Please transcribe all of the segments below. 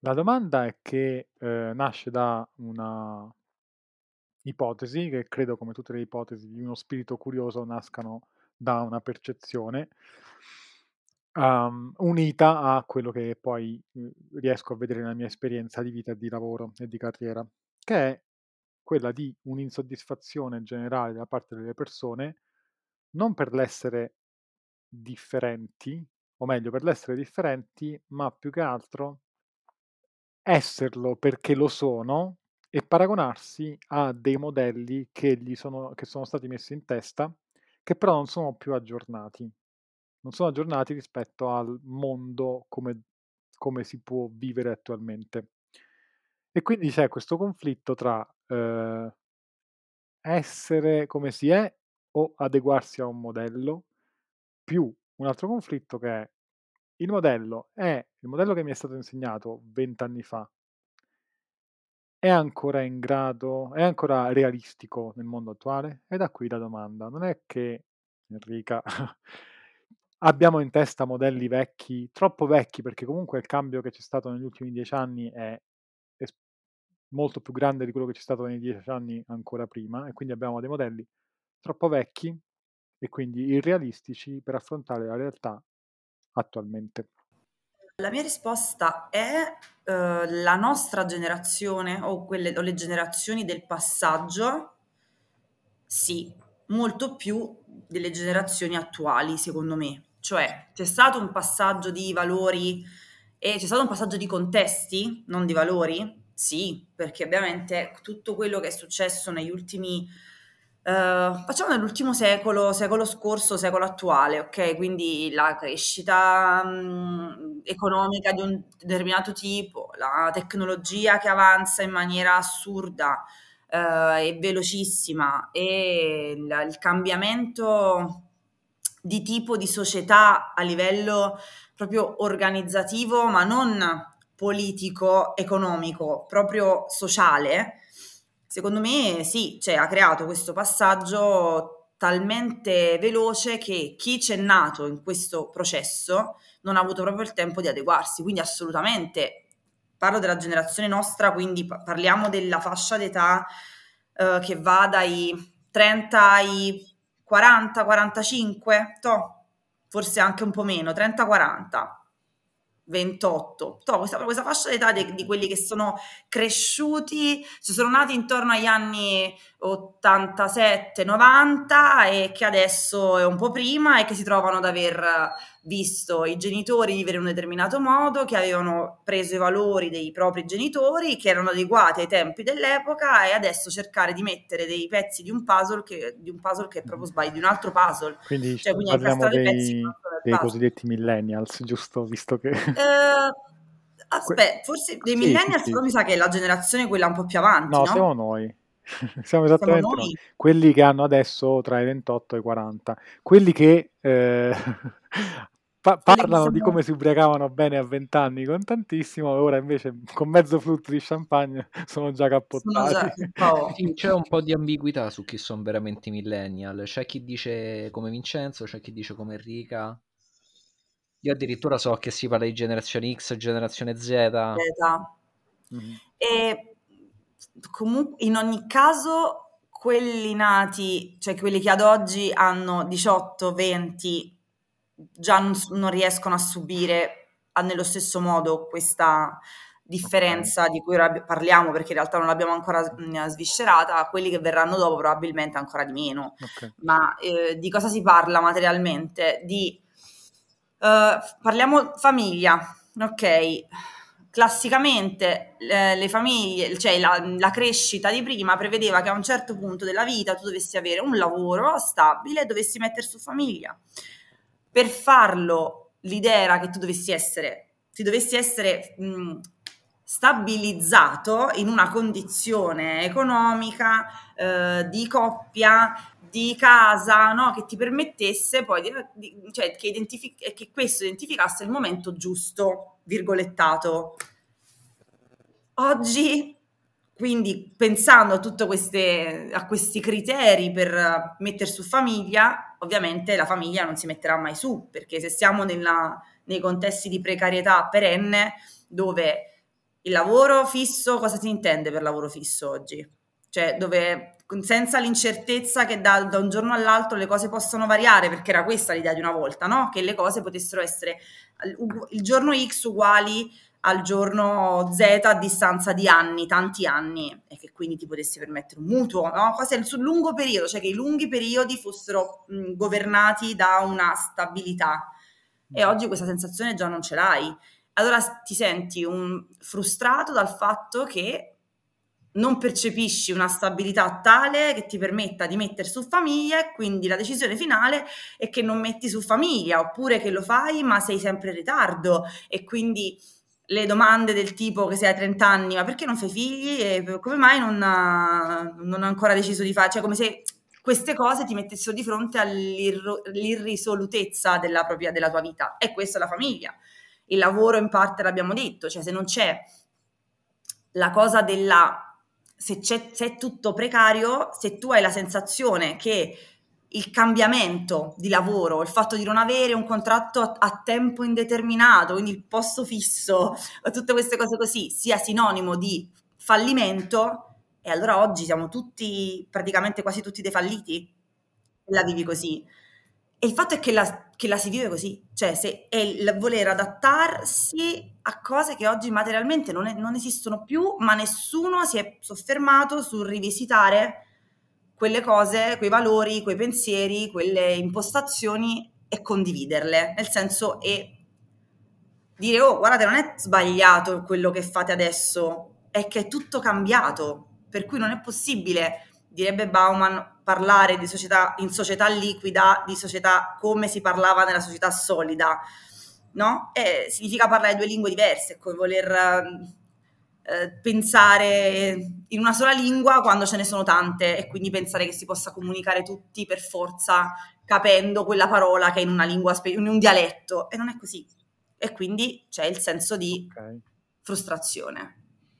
La domanda è che eh, nasce da una ipotesi, che credo come tutte le ipotesi di uno spirito curioso nascano da una percezione, um, unita a quello che poi uh, riesco a vedere nella mia esperienza di vita, di lavoro e di carriera, che è quella di un'insoddisfazione generale da parte delle persone, non per l'essere differenti, o meglio per l'essere differenti, ma più che altro esserlo perché lo sono e paragonarsi a dei modelli che, gli sono, che sono stati messi in testa, che però non sono più aggiornati. Non sono aggiornati rispetto al mondo come, come si può vivere attualmente. E quindi c'è questo conflitto tra eh, essere come si è o adeguarsi a un modello, più un altro conflitto che è il modello è il modello che mi è stato insegnato vent'anni fa è ancora in grado, è ancora realistico nel mondo attuale? E da qui la domanda. Non è che, Enrica, abbiamo in testa modelli vecchi, troppo vecchi, perché comunque il cambio che c'è stato negli ultimi dieci anni è, è molto più grande di quello che c'è stato nei dieci anni ancora prima, e quindi abbiamo dei modelli troppo vecchi e quindi irrealistici per affrontare la realtà attualmente. La mia risposta è uh, la nostra generazione o, quelle, o le generazioni del passaggio, sì, molto più delle generazioni attuali, secondo me. Cioè, c'è stato un passaggio di valori e c'è stato un passaggio di contesti, non di valori? Sì, perché ovviamente tutto quello che è successo negli ultimi Uh, facciamo nell'ultimo secolo, secolo scorso, secolo attuale, ok? Quindi la crescita um, economica di un determinato tipo, la tecnologia che avanza in maniera assurda uh, e velocissima e il, il cambiamento di tipo di società a livello proprio organizzativo, ma non politico, economico, proprio sociale Secondo me sì, cioè ha creato questo passaggio talmente veloce che chi c'è nato in questo processo non ha avuto proprio il tempo di adeguarsi, quindi assolutamente parlo della generazione nostra, quindi parliamo della fascia d'età eh, che va dai 30 ai 40, 45, to, forse anche un po' meno, 30, 40 28, to, questa, questa, fascia d'età di, di, quelli che sono cresciuti, ci sono nati intorno agli anni 87, 90 e che adesso è un po' prima e che si trovano ad aver visto i genitori vivere in un determinato modo, che avevano preso i valori dei propri genitori, che erano adeguati ai tempi dell'epoca e adesso cercare di mettere dei pezzi di un puzzle che, di un puzzle che è proprio sbaglio, di un altro puzzle. Quindi, cioè, quindi parliamo dei, pezzi dei cosiddetti millennials, giusto? Visto che... Eh, aspetta, forse dei sì, millennials sì, sì. mi sa che è la generazione quella un po' più avanti, no? no? siamo noi. siamo esattamente siamo noi. quelli che hanno adesso tra i 28 e i 40, quelli che eh, pa- parlano di come si ubriacavano bene a 20 anni con tantissimo, e ora invece con mezzo frutto di champagne sono già cappottati. Sono già... sì, c'è un po' di ambiguità su chi sono veramente i millennial. C'è chi dice come Vincenzo, c'è chi dice come Enrica. Io addirittura so che si parla di generazione X, generazione Z. Z. Mm-hmm. E comunque, in ogni caso, quelli nati, cioè quelli che ad oggi hanno 18, 20, già non, non riescono a subire nello stesso modo questa differenza okay. di cui ora parliamo perché in realtà non l'abbiamo ancora mm, sviscerata, quelli che verranno dopo probabilmente ancora di meno. Okay. Ma eh, di cosa si parla materialmente? Di Uh, parliamo famiglia, ok. Classicamente le, le famiglie, cioè la, la, crescita di prima prevedeva che a un certo punto della vita tu dovessi avere un lavoro stabile e dovessi mettere su famiglia. Per farlo l'idea era che tu dovessi essere, ti dovessi essere mh, stabilizzato in una condizione economica eh, di coppia di casa, no? che ti permettesse poi di, di, cioè, che, identific- che questo identificasse il momento giusto, virgolettato. Oggi, quindi pensando a, tutti questi criteri per mettere su famiglia, ovviamente la famiglia non si metterà mai su, perché se siamo nella, nei contesti di precarietà perenne, dove il lavoro fisso, cosa si intende per lavoro fisso oggi? Cioè dove senza l'incertezza che da, da, un giorno all'altro le cose possono variare, perché era questa l'idea di una volta, no? Che le cose potessero essere il giorno X uguali al giorno Z a distanza di anni, tanti anni, e che quindi ti potessi permettere un mutuo, no? Cose sul lungo periodo, cioè che i lunghi periodi fossero mh, governati da una stabilità. E oggi questa sensazione già non ce l'hai. Allora ti senti un, frustrato dal fatto che non percepisci una stabilità tale che ti permetta di mettere su famiglia e quindi la decisione finale è che non metti su famiglia oppure che lo fai ma sei sempre in ritardo e quindi le domande del tipo che sei a 30 anni ma perché non fai figli? E come mai non, ha, non ha ancora deciso di fare, cioè come se queste cose ti mettessero di fronte all'irrisolutezza della, propria, della tua vita. E questa è la famiglia. Il lavoro in parte l'abbiamo detto, cioè se non c'è la cosa della se, se è tutto precario, se tu hai la sensazione che il cambiamento di lavoro, il fatto di non avere un contratto a, tempo indeterminato, quindi il posto fisso, tutte queste cose così, sia sinonimo di fallimento, e allora oggi siamo tutti, praticamente quasi tutti dei falliti, la vivi così. E il fatto è che la, che la si vive così, cioè se è il voler adattarsi a cose che oggi materialmente non, è, non esistono più, ma nessuno si è soffermato sul rivisitare quelle cose, quei valori, quei pensieri, quelle impostazioni e condividerle, nel senso e dire oh guardate non è sbagliato quello che fate adesso, è che è tutto cambiato, per cui non è possibile, direbbe Bauman, parlare di società in società liquida, di società come si parlava nella società solida, no? E significa parlare due lingue diverse, come voler eh, pensare in una sola lingua quando ce ne sono tante e quindi pensare che si possa comunicare tutti per forza capendo quella parola che è in una lingua, in un dialetto e non è così. E quindi c'è il senso di okay. frustrazione.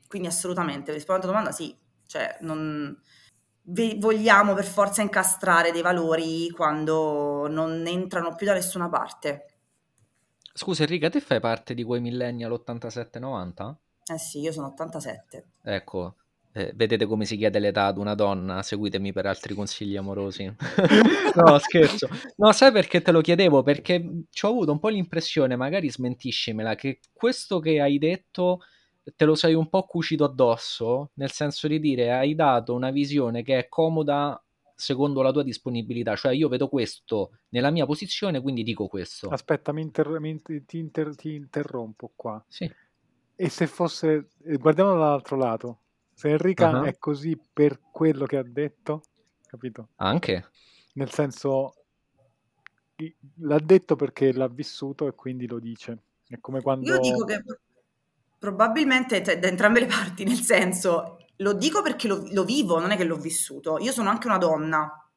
Quindi assolutamente, rispondendo alla domanda, sì, cioè non, vogliamo per forza incastrare dei valori quando non entrano più da nessuna parte. Scusa Enrica, te fai parte di quei millennial 87-90? Eh sì, io sono 87. Ecco, eh, vedete come si chiede l'età ad una donna? Seguitemi per altri consigli amorosi. no, scherzo. No, sai perché te lo chiedevo? Perché ci ho avuto un po' l'impressione, magari smentiscimela, che questo che hai detto te lo sei un po' cucito addosso, nel senso di dire hai dato una visione che è comoda secondo la tua disponibilità, cioè io vedo questo nella mia posizione, quindi dico questo. Aspetta, mi, inter- mi ti, inter- ti, interrompo qua. Sì. E se fosse, eh, guardiamo dall'altro lato, se Enrica uh-huh. è così per quello che ha detto, capito? Anche. Nel senso, l'ha detto perché l'ha vissuto e quindi lo dice. È come quando... Io dico che Probabilmente cioè, da entrambe le parti, nel senso, lo dico perché lo, lo vivo, non è che l'ho vissuto. Io sono anche una donna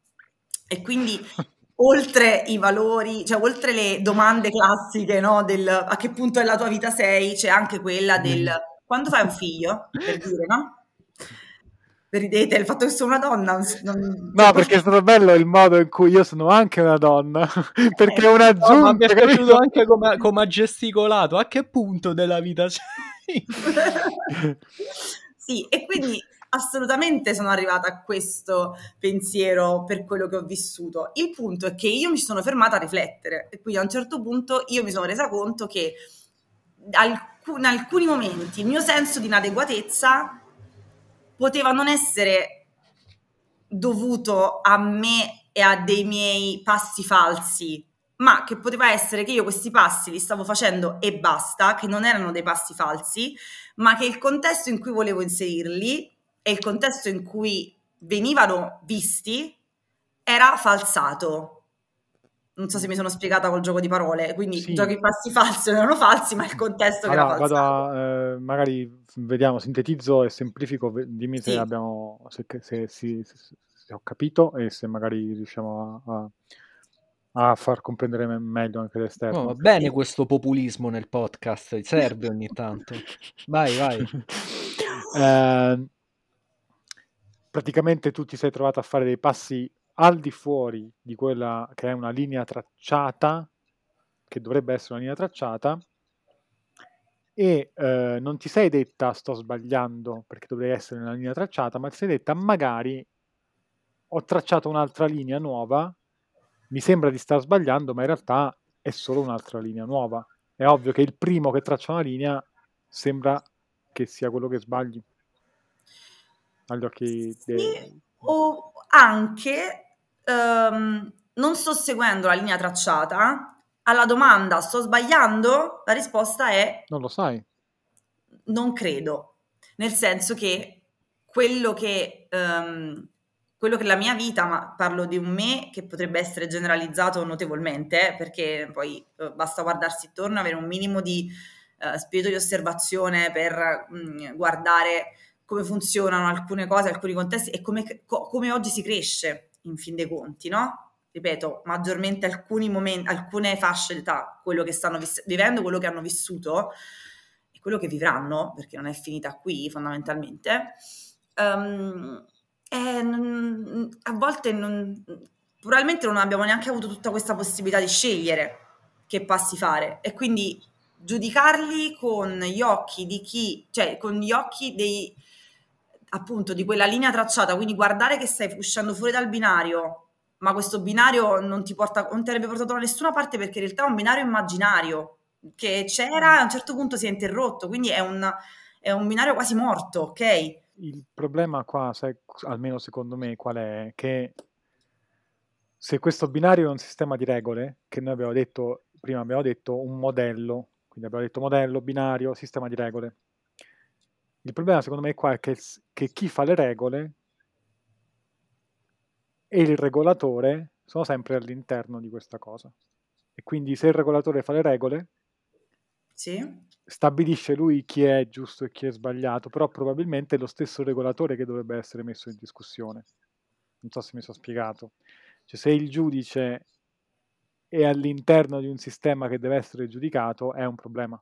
e quindi oltre i valori, cioè oltre le domande classiche, no, del a che punto della tua vita sei, c'è anche quella del mm. quando fai un figlio, per dire, no? Ridete il fatto che sono una donna. Non... No, perché è stato bello il modo in cui io sono anche una donna. perché è una aggiunta. No, mi è piaciuto anche come, come ha gesticolato. A che punto della vita sei? sì, e quindi assolutamente sono arrivata a questo pensiero per quello che ho vissuto. Il punto è che io mi sono fermata a riflettere e quindi a un certo punto io mi sono resa conto che in alcuni momenti il mio senso di inadeguatezza poteva non essere dovuto a me e a dei miei passi falsi, ma che poteva essere che io questi passi li stavo facendo e basta, che non erano dei passi falsi, ma che il contesto in cui volevo inserirli e il contesto in cui venivano visti era falsato non so se mi sono spiegata col gioco di parole, quindi sì. giochi passi falsi non erano falsi, ma il contesto allora, era falso. Vado eh, magari vediamo, sintetizzo e semplifico, dimmi sì. se abbiamo, se, se, se, se, ho capito e se magari riusciamo a, a, a far comprendere meglio anche l'esterno. Oh, bene questo populismo nel podcast, serve ogni tanto. Vai, vai. eh, praticamente tu ti sei trovato a fare dei passi al di fuori di quella che è una linea tracciata, che dovrebbe essere una linea tracciata, e eh, non ti sei detta sto sbagliando perché dovrei essere nella linea tracciata, ma ti sei detta magari ho tracciato un'altra linea nuova, mi sembra di star sbagliando, ma in realtà è solo un'altra linea nuova. È ovvio che il primo che traccia una linea sembra che sia quello che sbagli. Agli occhi sì, dei... O anche um, non sto seguendo la linea tracciata, alla domanda sto sbagliando, la risposta è... Non lo sai. Non credo, nel senso che quello che, um, quello che la mia vita, ma parlo di un me che potrebbe essere generalizzato notevolmente, eh, perché poi uh, basta guardarsi intorno, avere un minimo di uh, spirito di osservazione per um, guardare come funzionano alcune cose, alcuni contesti e come, co- come oggi si cresce in fin dei conti, no? ripeto, maggiormente alcuni momenti, alcune fasce d'età, quello che stanno vis- vivendo, quello che hanno vissuto e quello che vivranno, perché non è finita qui fondamentalmente, um, è, non, a volte non, probabilmente non abbiamo neanche avuto tutta questa possibilità di scegliere che passi fare e quindi giudicarli con gli occhi di chi, cioè con gli occhi dei appunto di quella linea tracciata, quindi guardare che stai uscendo fuori dal binario ma questo binario non ti, porta, non ti avrebbe portato da nessuna parte perché in realtà è un binario immaginario che c'era e a un certo punto si è interrotto, quindi è un, è un binario quasi morto, ok? Il problema qua, sai, almeno secondo me, qual è? Che se questo binario è un sistema di regole, che noi abbiamo detto, prima abbiamo detto un modello, quindi abbiamo detto modello, binario, sistema di regole. Il problema secondo me qua è che, che chi fa le regole e il regolatore sono sempre all'interno di questa cosa. E quindi se il regolatore fa le regole, sì. stabilisce lui chi è giusto e chi è sbagliato, però probabilmente è lo stesso regolatore che dovrebbe essere messo in discussione. Non so se mi sono spiegato. Cioè se il giudice è all'interno di un sistema che deve essere giudicato, è un problema.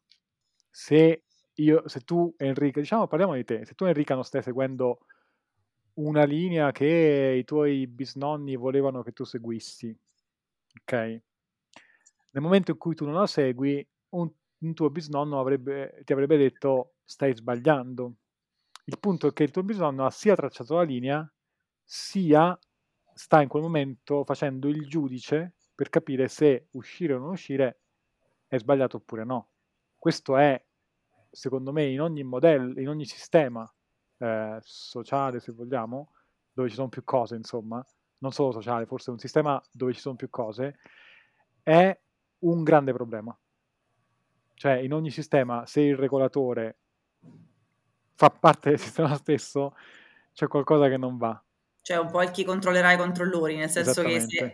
Se, io, se tu, Enrica, diciamo, parliamo di te, se tu, Enrica, non stai seguendo una linea che i tuoi bisnonni volevano che tu seguissi, ok? Nel momento in cui tu non la segui, un, un tuo bisnonno avrebbe, ti avrebbe detto stai sbagliando. Il punto è che il tuo bisnonno ha sia tracciato la linea, sia sta in quel momento facendo il giudice per capire se uscire o non uscire è sbagliato oppure no. Questo è, secondo me, in ogni modello, in ogni sistema eh, sociale, se vogliamo, dove ci sono più cose, insomma, non solo sociale, forse un sistema dove ci sono più cose, è un grande problema. Cioè, in ogni sistema, se il regolatore fa parte del sistema stesso, c'è qualcosa che non va. Cioè, un po' il chi controllerà i controllori, nel senso che se...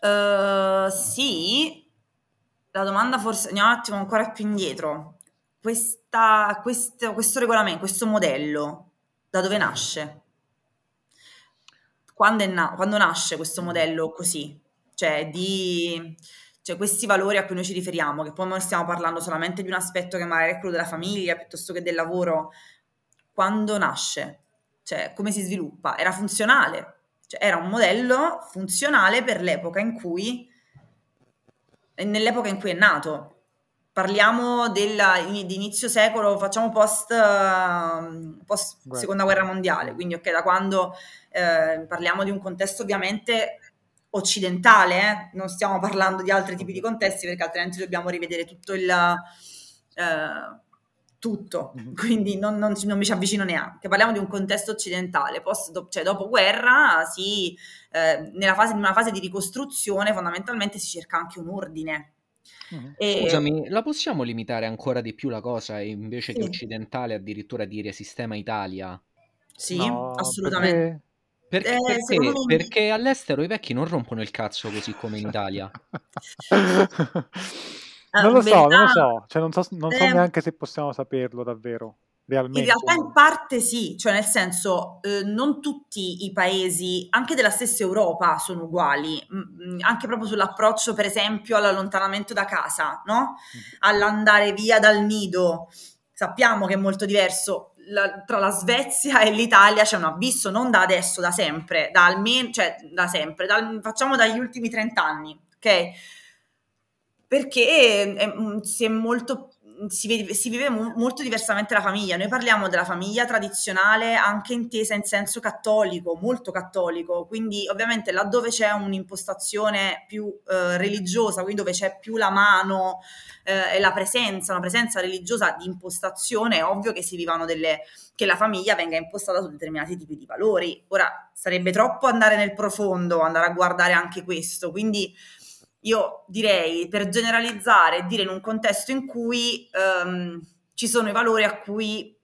Uh, sì, la domanda forse andiamo un attimo ancora più indietro questa, questo, questo regolamento, questo modello, da dove nasce? Quando, na- quando nasce questo modello così? Cioè, di cioè questi valori a cui noi ci riferiamo, che poi non stiamo parlando solamente di un aspetto che magari è quello della famiglia piuttosto che del lavoro, quando nasce? Cioè, come si sviluppa? Era funzionale, cioè, era un modello funzionale per l'epoca in cui, nell'epoca in cui è nato, parliamo della, di inizio secolo, facciamo post, uh, post seconda guerra mondiale, quindi ok, da quando eh, parliamo di un contesto ovviamente occidentale, eh? non stiamo parlando di altri tipi di contesti perché altrimenti dobbiamo rivedere tutto il... Eh, tutto, mm-hmm. quindi non, non, non, mi ci avvicino neanche. Parliamo di un contesto occidentale, post, do, cioè dopo guerra, si, eh, nella fase, in una fase di ricostruzione fondamentalmente si cerca anche un ordine, Mm. E... Scusami, la possiamo limitare ancora di più la cosa e invece sì. che occidentale addirittura dire sistema Italia? Sì, no, assolutamente. Perché, eh, perché, me... perché, all'estero i vecchi non rompono il cazzo così come in Italia. non lo so, non lo so, cioè, non so, non so eh... neanche se possiamo saperlo davvero. Realmente. In realtà in parte sì, cioè nel senso eh, non tutti i paesi, anche della stessa Europa, sono uguali, mh, anche proprio sull'approccio per esempio all'allontanamento da casa, no? Mm. All'andare via dal nido. Sappiamo che è molto diverso. La, tra la Svezia e l'Italia c'è un abisso, non da adesso, da sempre, da almeno, cioè da sempre, dal, facciamo dagli ultimi 30 anni, ok? Perché è, è, si è molto si, vive, si vive mo- molto diversamente la famiglia. Noi parliamo della famiglia tradizionale anche intesa in senso cattolico, molto cattolico, quindi ovviamente laddove c'è un'impostazione più eh, religiosa, quindi dove c'è più la mano eh, e la presenza, una presenza religiosa di impostazione, è ovvio che si vivano delle che la famiglia venga impostata su determinati tipi di valori. Ora sarebbe troppo andare nel profondo, andare a guardare anche questo, quindi io direi per generalizzare, dire in un contesto in cui um, ci sono i valori a cui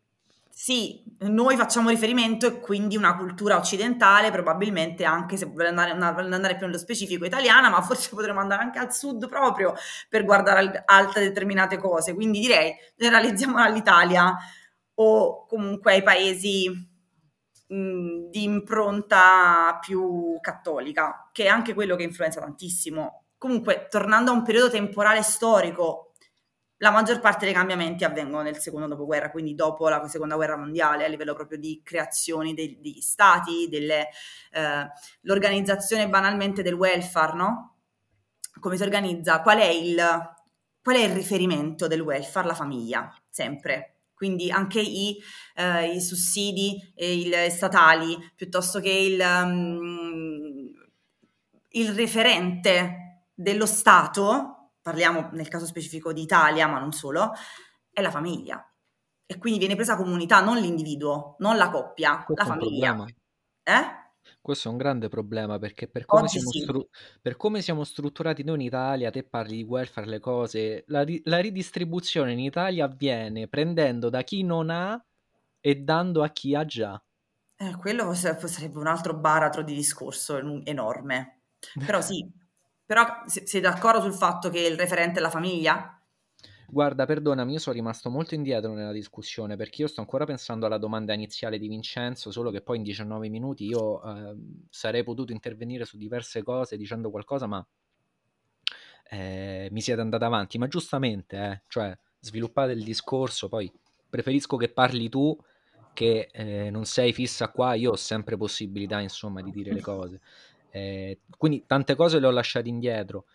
sì, noi facciamo riferimento e quindi una cultura occidentale, probabilmente anche se vuole andare, andare, più nello specifico italiana, ma forse potremmo andare anche al sud proprio per guardare altre determinate cose. Quindi direi generalizziamo all'Italia o comunque ai paesi mh, di impronta più cattolica, che è anche quello che influenza tantissimo Comunque, tornando a un periodo temporale storico, la maggior parte dei cambiamenti avvengono nel secondo dopoguerra, quindi dopo la seconda guerra mondiale, a livello proprio di creazioni dei, degli stati, delle, eh, l'organizzazione banalmente del welfare, no? Come si organizza? Qual è il, qual è il riferimento del welfare? La famiglia, sempre. Quindi anche i, eh, i sussidi il, statali, piuttosto che il, um, il referente dello Stato, parliamo nel caso specifico di Italia, ma non solo, è la famiglia. E quindi viene presa comunità, non l'individuo, non la coppia, Questo la famiglia. Eh? Questo è un grande problema perché per come, siamo, sì. stru- per come, siamo, strutturati noi in Italia, te parli di welfare, le cose, la, ri- la, ridistribuzione in Italia avviene prendendo da chi non ha e dando a chi ha già. Eh, quello sarebbe un altro baratro di discorso enorme. Però sì, però sei d'accordo sul fatto che il referente è la famiglia? Guarda, perdonami, io sono rimasto molto indietro nella discussione perché io sto ancora pensando alla domanda iniziale di Vincenzo, solo che poi in 19 minuti io eh, sarei potuto intervenire su diverse cose dicendo qualcosa, ma eh, mi siete andati avanti. Ma giustamente, eh, cioè, sviluppate il discorso, poi preferisco che parli tu che eh, non sei fissa qua, io ho sempre possibilità, insomma, di dire le cose. Eh, quindi tante cose le ho lasciate indietro.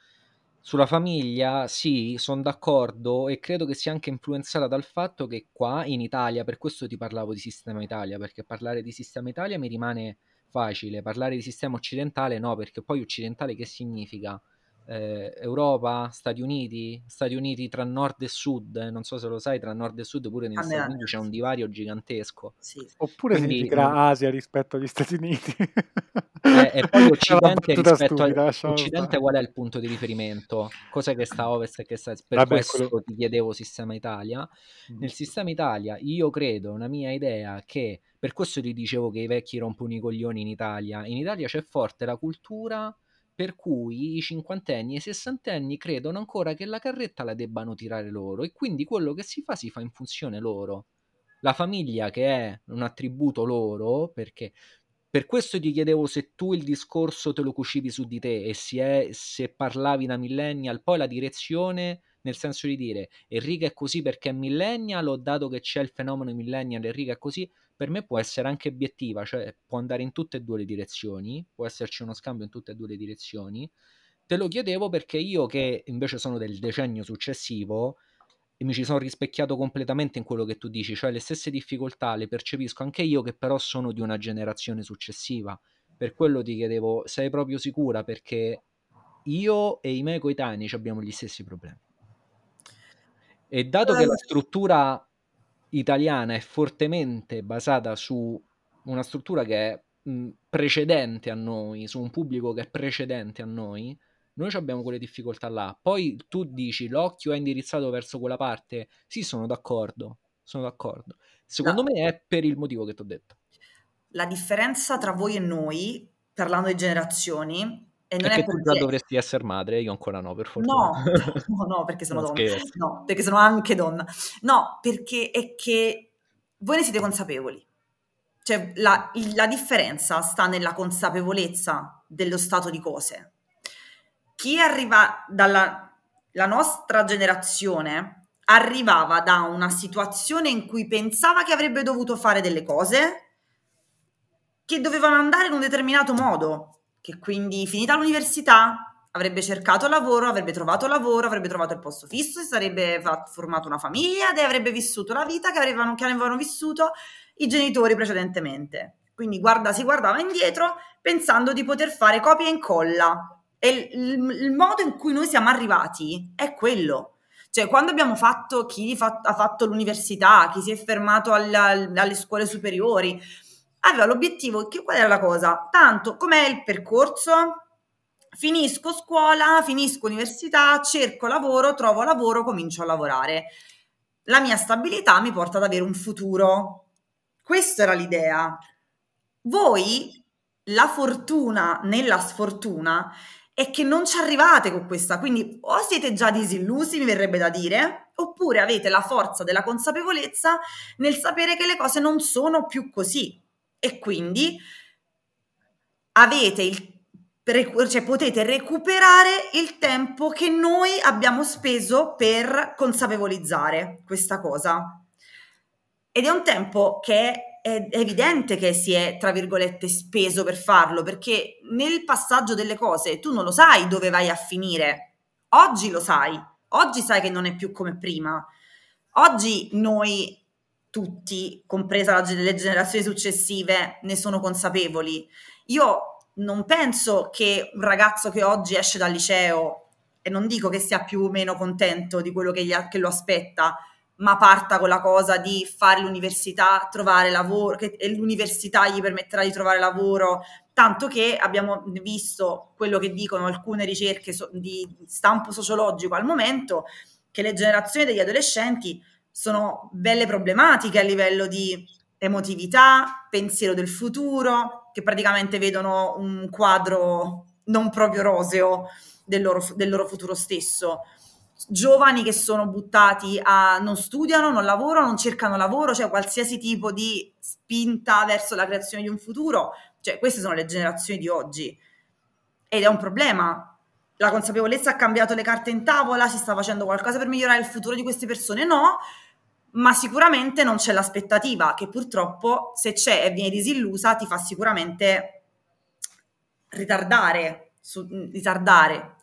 Sulla famiglia, sì, sono d'accordo e credo che sia anche influenzata dal fatto che qua in Italia, per questo ti parlavo di sistema Italia, perché parlare di sistema Italia mi rimane facile, parlare di sistema occidentale no, perché poi occidentale che significa? Eh, Europa, Stati Uniti, Stati Uniti tra nord e sud, eh, non so se lo sai, tra nord e sud pure negli ah, Stati Uniti c'è un divario gigantesco. Sì. Oppure Quindi, significa non... Asia rispetto agli Stati Uniti. Eh, e poi Occidente rispetto stupida, Occidente qual è il punto di riferimento? Cos'è che sta a ovest e che sta per Vabbè, questo quello... ti chiedevo sistema Italia. Mm. Nel sistema Italia io credo, una mia idea che per questo ti dicevo che i vecchi rompono i coglioni in Italia. In Italia c'è forte la cultura per cui i cinquantenni e i sessantenni credono ancora che la carretta la debbano tirare loro e quindi quello che si fa si fa in funzione loro. La famiglia che è un attributo loro, perché per questo ti chiedevo se tu il discorso te lo cucivi su di te e è, se parlavi da millennial, poi la direzione nel senso di dire Enrica è così perché è millennial o dato che c'è il fenomeno millennial Enrica è così, per me può essere anche obiettiva, cioè può andare in tutte e due le direzioni, può esserci uno scambio in tutte e due le direzioni. Te lo chiedevo perché io che invece sono del decennio successivo e mi ci sono rispecchiato completamente in quello che tu dici, cioè le stesse difficoltà le percepisco anche io che però sono di una generazione successiva. Per quello ti chiedevo, sei proprio sicura? Perché io e i miei coetanei abbiamo gli stessi problemi. E dato che la struttura italiana è fortemente basata su una struttura che è mh, precedente a noi, su un pubblico che è precedente a noi, noi abbiamo quelle difficoltà là. Poi tu dici l'occhio è indirizzato verso quella parte, sì, sono d'accordo, sono d'accordo. Secondo no. me è per il motivo che ti ho detto. La differenza tra voi e noi, parlando di generazioni, e non è, è perché... tu già dovresti essere madre, io ancora no, per fortuna. No, no, no perché sono donna. No, perché sono anche donna. No, perché è che voi ne siete consapevoli. Cioè, la, la differenza sta nella consapevolezza dello stato di cose. Chi arriva dalla la nostra generazione arrivava da una situazione in cui pensava che avrebbe dovuto fare delle cose che dovevano andare in un determinato modo che quindi finita l'università avrebbe cercato lavoro, avrebbe trovato lavoro, avrebbe trovato il posto fisso, si sarebbe formato una famiglia ed avrebbe vissuto la vita che avevano, che avevano vissuto i genitori precedentemente. Quindi guarda, si guardava indietro pensando di poter fare copia e incolla. E il, il modo in cui noi siamo arrivati è quello. Cioè, quando abbiamo fatto, chi ha fatto l'università, chi si è fermato alla, alle scuole superiori, aveva l'obiettivo, che, qual era la cosa? Tanto, com'è il percorso? Finisco scuola, finisco università, cerco lavoro, trovo lavoro, comincio a lavorare. La mia stabilità mi porta ad avere un futuro. Questa era l'idea. Voi, la fortuna nella sfortuna è che non ci arrivate con questa, quindi o siete già disillusi, mi verrebbe da dire, oppure avete la forza della consapevolezza nel sapere che le cose non sono più così e quindi avete il cioè potete recuperare il tempo che noi abbiamo speso per consapevolizzare questa cosa. Ed è un tempo che è evidente che si è, tra virgolette, speso per farlo, perché nel passaggio delle cose tu non lo sai dove vai a finire. Oggi lo sai, oggi sai che non è più come prima. Oggi noi tutti, compresa le generazioni successive, ne sono consapevoli. Io non penso che un ragazzo che oggi esce dal liceo, e non dico che sia più o meno contento di quello che, gli, che lo aspetta, ma parta con la cosa di fare l'università, trovare lavoro, che l'università gli permetterà di trovare lavoro, tanto che abbiamo visto quello che dicono alcune ricerche so, di stampo sociologico al momento, che le generazioni degli adolescenti sono belle problematiche a livello di emotività, pensiero del futuro, che praticamente vedono un quadro non proprio roseo del loro, del loro futuro stesso giovani che sono buttati a non studiano, non lavorano, non cercano lavoro, cioè qualsiasi tipo di spinta verso la creazione di un futuro, cioè queste sono le generazioni di oggi ed è un problema. La consapevolezza ha cambiato le carte in tavola, si sta facendo qualcosa per migliorare il futuro di queste persone? No, ma sicuramente non c'è l'aspettativa che purtroppo se c'è e viene disillusa ti fa sicuramente ritardare, su, ritardare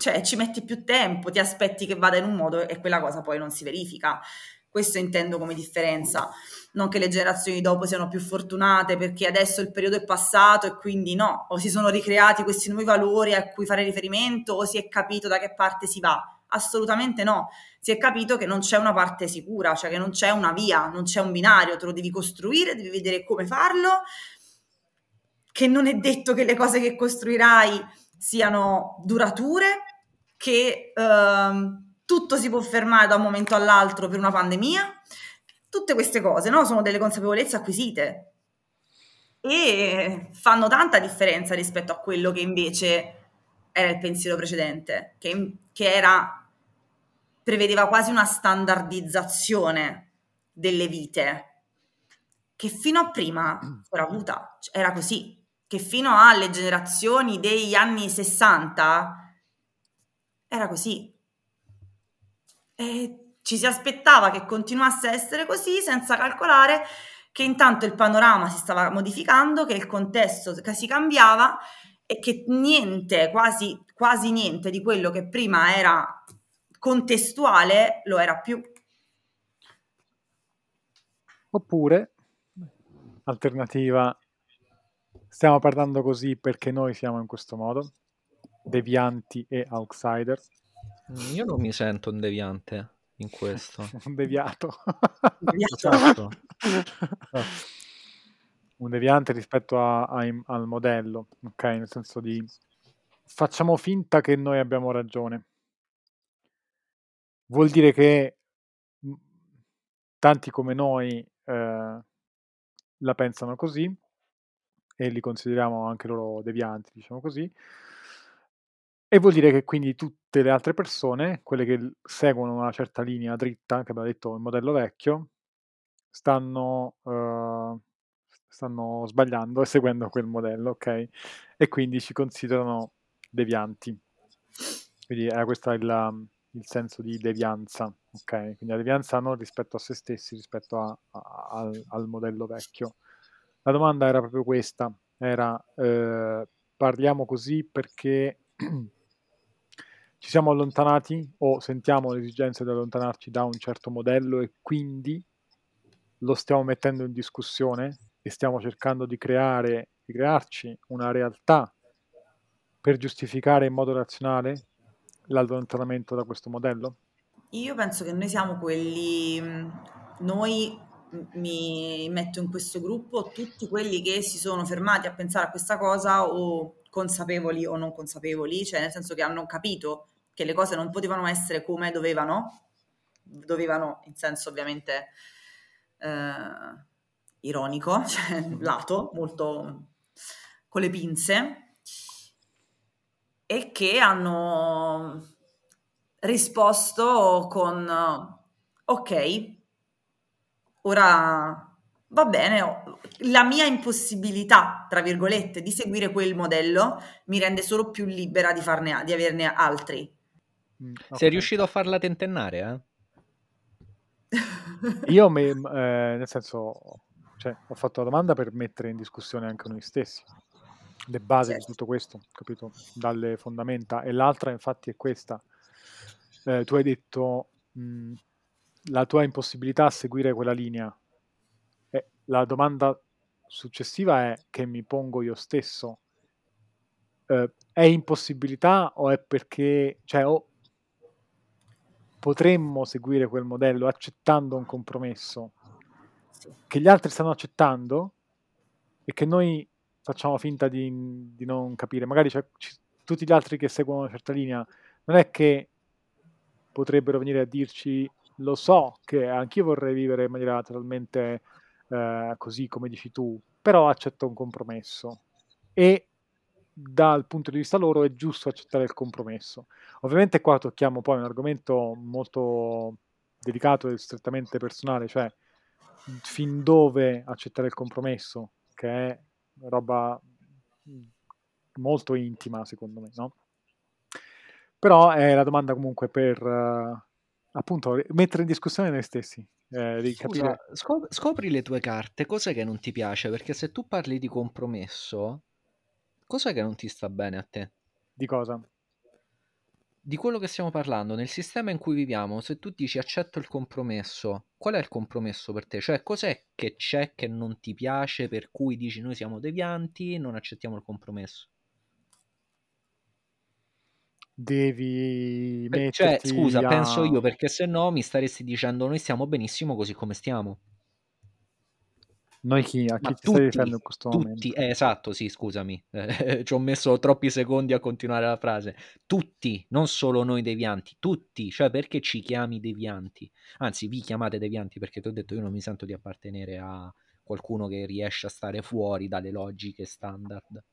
cioè ci metti più tempo, ti aspetti che vada in un modo e quella cosa poi non si verifica. Questo intendo come differenza. Non che le generazioni dopo siano più fortunate perché adesso il periodo è passato e quindi no, o si sono ricreati questi nuovi valori a cui fare riferimento o si è capito da che parte si va. Assolutamente no. Si è capito che non c'è una parte sicura, cioè che non c'è una via, non c'è un binario, te lo devi costruire, devi vedere come farlo, che non è detto che le cose che costruirai siano durature, che ehm, tutto si può fermare da un momento all'altro per una pandemia. Tutte queste cose no? sono delle consapevolezze acquisite e fanno tanta differenza rispetto a quello che invece era il pensiero precedente, che, che era, prevedeva quasi una standardizzazione delle vite, che fino a prima era avuta, era così, che fino alle generazioni degli anni 60 era così. E ci si aspettava che continuasse a essere così senza calcolare che intanto il panorama si stava modificando, che il contesto si cambiava e che niente, quasi, quasi niente di quello che prima era contestuale lo era più. Oppure, alternativa, stiamo parlando così perché noi siamo in questo modo? devianti e outsider. Mm, io non mi sento un deviante in questo. un deviato. esatto. un deviante rispetto a, a, al modello, ok? Nel senso di facciamo finta che noi abbiamo ragione. Vuol dire che tanti come noi eh, la pensano così e li consideriamo anche loro devianti, diciamo così, e vuol dire che quindi tutte le altre persone, quelle che seguono una certa linea dritta, che abbiamo detto il modello vecchio, stanno, uh, stanno sbagliando e seguendo quel modello, ok? E quindi ci considerano devianti. Quindi era questo il, il senso di devianza, ok? Quindi la devianza non rispetto a se stessi, rispetto a, a, al, al, modello vecchio. La domanda era proprio questa, era eh, parliamo così perché ci siamo allontanati o sentiamo l'esigenza di allontanarci da un certo modello e quindi lo stiamo mettendo in discussione e stiamo cercando di creare, di crearci una realtà per giustificare in modo razionale l'allontanamento da questo modello? Io penso che noi siamo quelli, noi mi metto in questo gruppo tutti quelli che si sono fermati a pensare a questa cosa o consapevoli o non consapevoli, cioè nel senso che hanno capito che le cose non potevano essere come dovevano, dovevano in senso ovviamente eh, ironico, cioè lato, molto con le pinze, e che hanno risposto con ok, ora va bene, la mia impossibilità, tra virgolette, di seguire quel modello mi rende solo più libera di, farne, di averne altri. Mm, okay. Sei riuscito a farla tentennare, eh? Io, me, eh, nel senso, cioè, ho fatto la domanda per mettere in discussione anche noi stessi, le basi certo. di tutto questo, capito? Dalle fondamenta. E l'altra, infatti, è questa. Eh, tu hai detto mh, la tua impossibilità a seguire quella linea. Eh, la domanda successiva è che mi pongo io stesso. Eh, è impossibilità o è perché, cioè, o potremmo seguire quel modello accettando un compromesso che gli altri stanno accettando e che noi facciamo finta di, di non capire. Magari c- tutti gli altri che seguono una certa linea non è che potrebbero venire a dirci lo so che anch'io vorrei vivere in maniera totalmente eh, così come dici tu, però accetto un compromesso e dal punto di vista loro è giusto accettare il compromesso. Ovviamente qua tocchiamo poi un argomento molto delicato e strettamente personale, cioè fin dove accettare il compromesso, che è roba molto intima secondo me, no? Però è la domanda comunque per uh, appunto mettere in discussione noi stessi. Eh, Scusa, scop- scopri le tue carte, cos'è che non ti piace? Perché se tu parli di compromesso, Cos'è che non ti sta bene a te? Di cosa? Di quello che stiamo parlando, nel sistema in cui viviamo, se tu dici accetto il compromesso, qual è il compromesso per te? Cioè, cos'è che c'è che non ti piace per cui dici noi siamo devianti, non accettiamo il compromesso? Devi metterti Cioè, scusa, a... penso io, perché se no mi staresti dicendo noi stiamo benissimo così come stiamo. Noi chi? A chi tutti, stai riferendo in questo tutti, momento? Eh, esatto, sì, scusami, eh, ci ho messo troppi secondi a continuare la frase. Tutti, non solo noi devianti, tutti, cioè perché ci chiami devianti? Anzi, vi chiamate devianti perché ti ho detto io non mi sento di appartenere a qualcuno che riesce a stare fuori dalle logiche standard.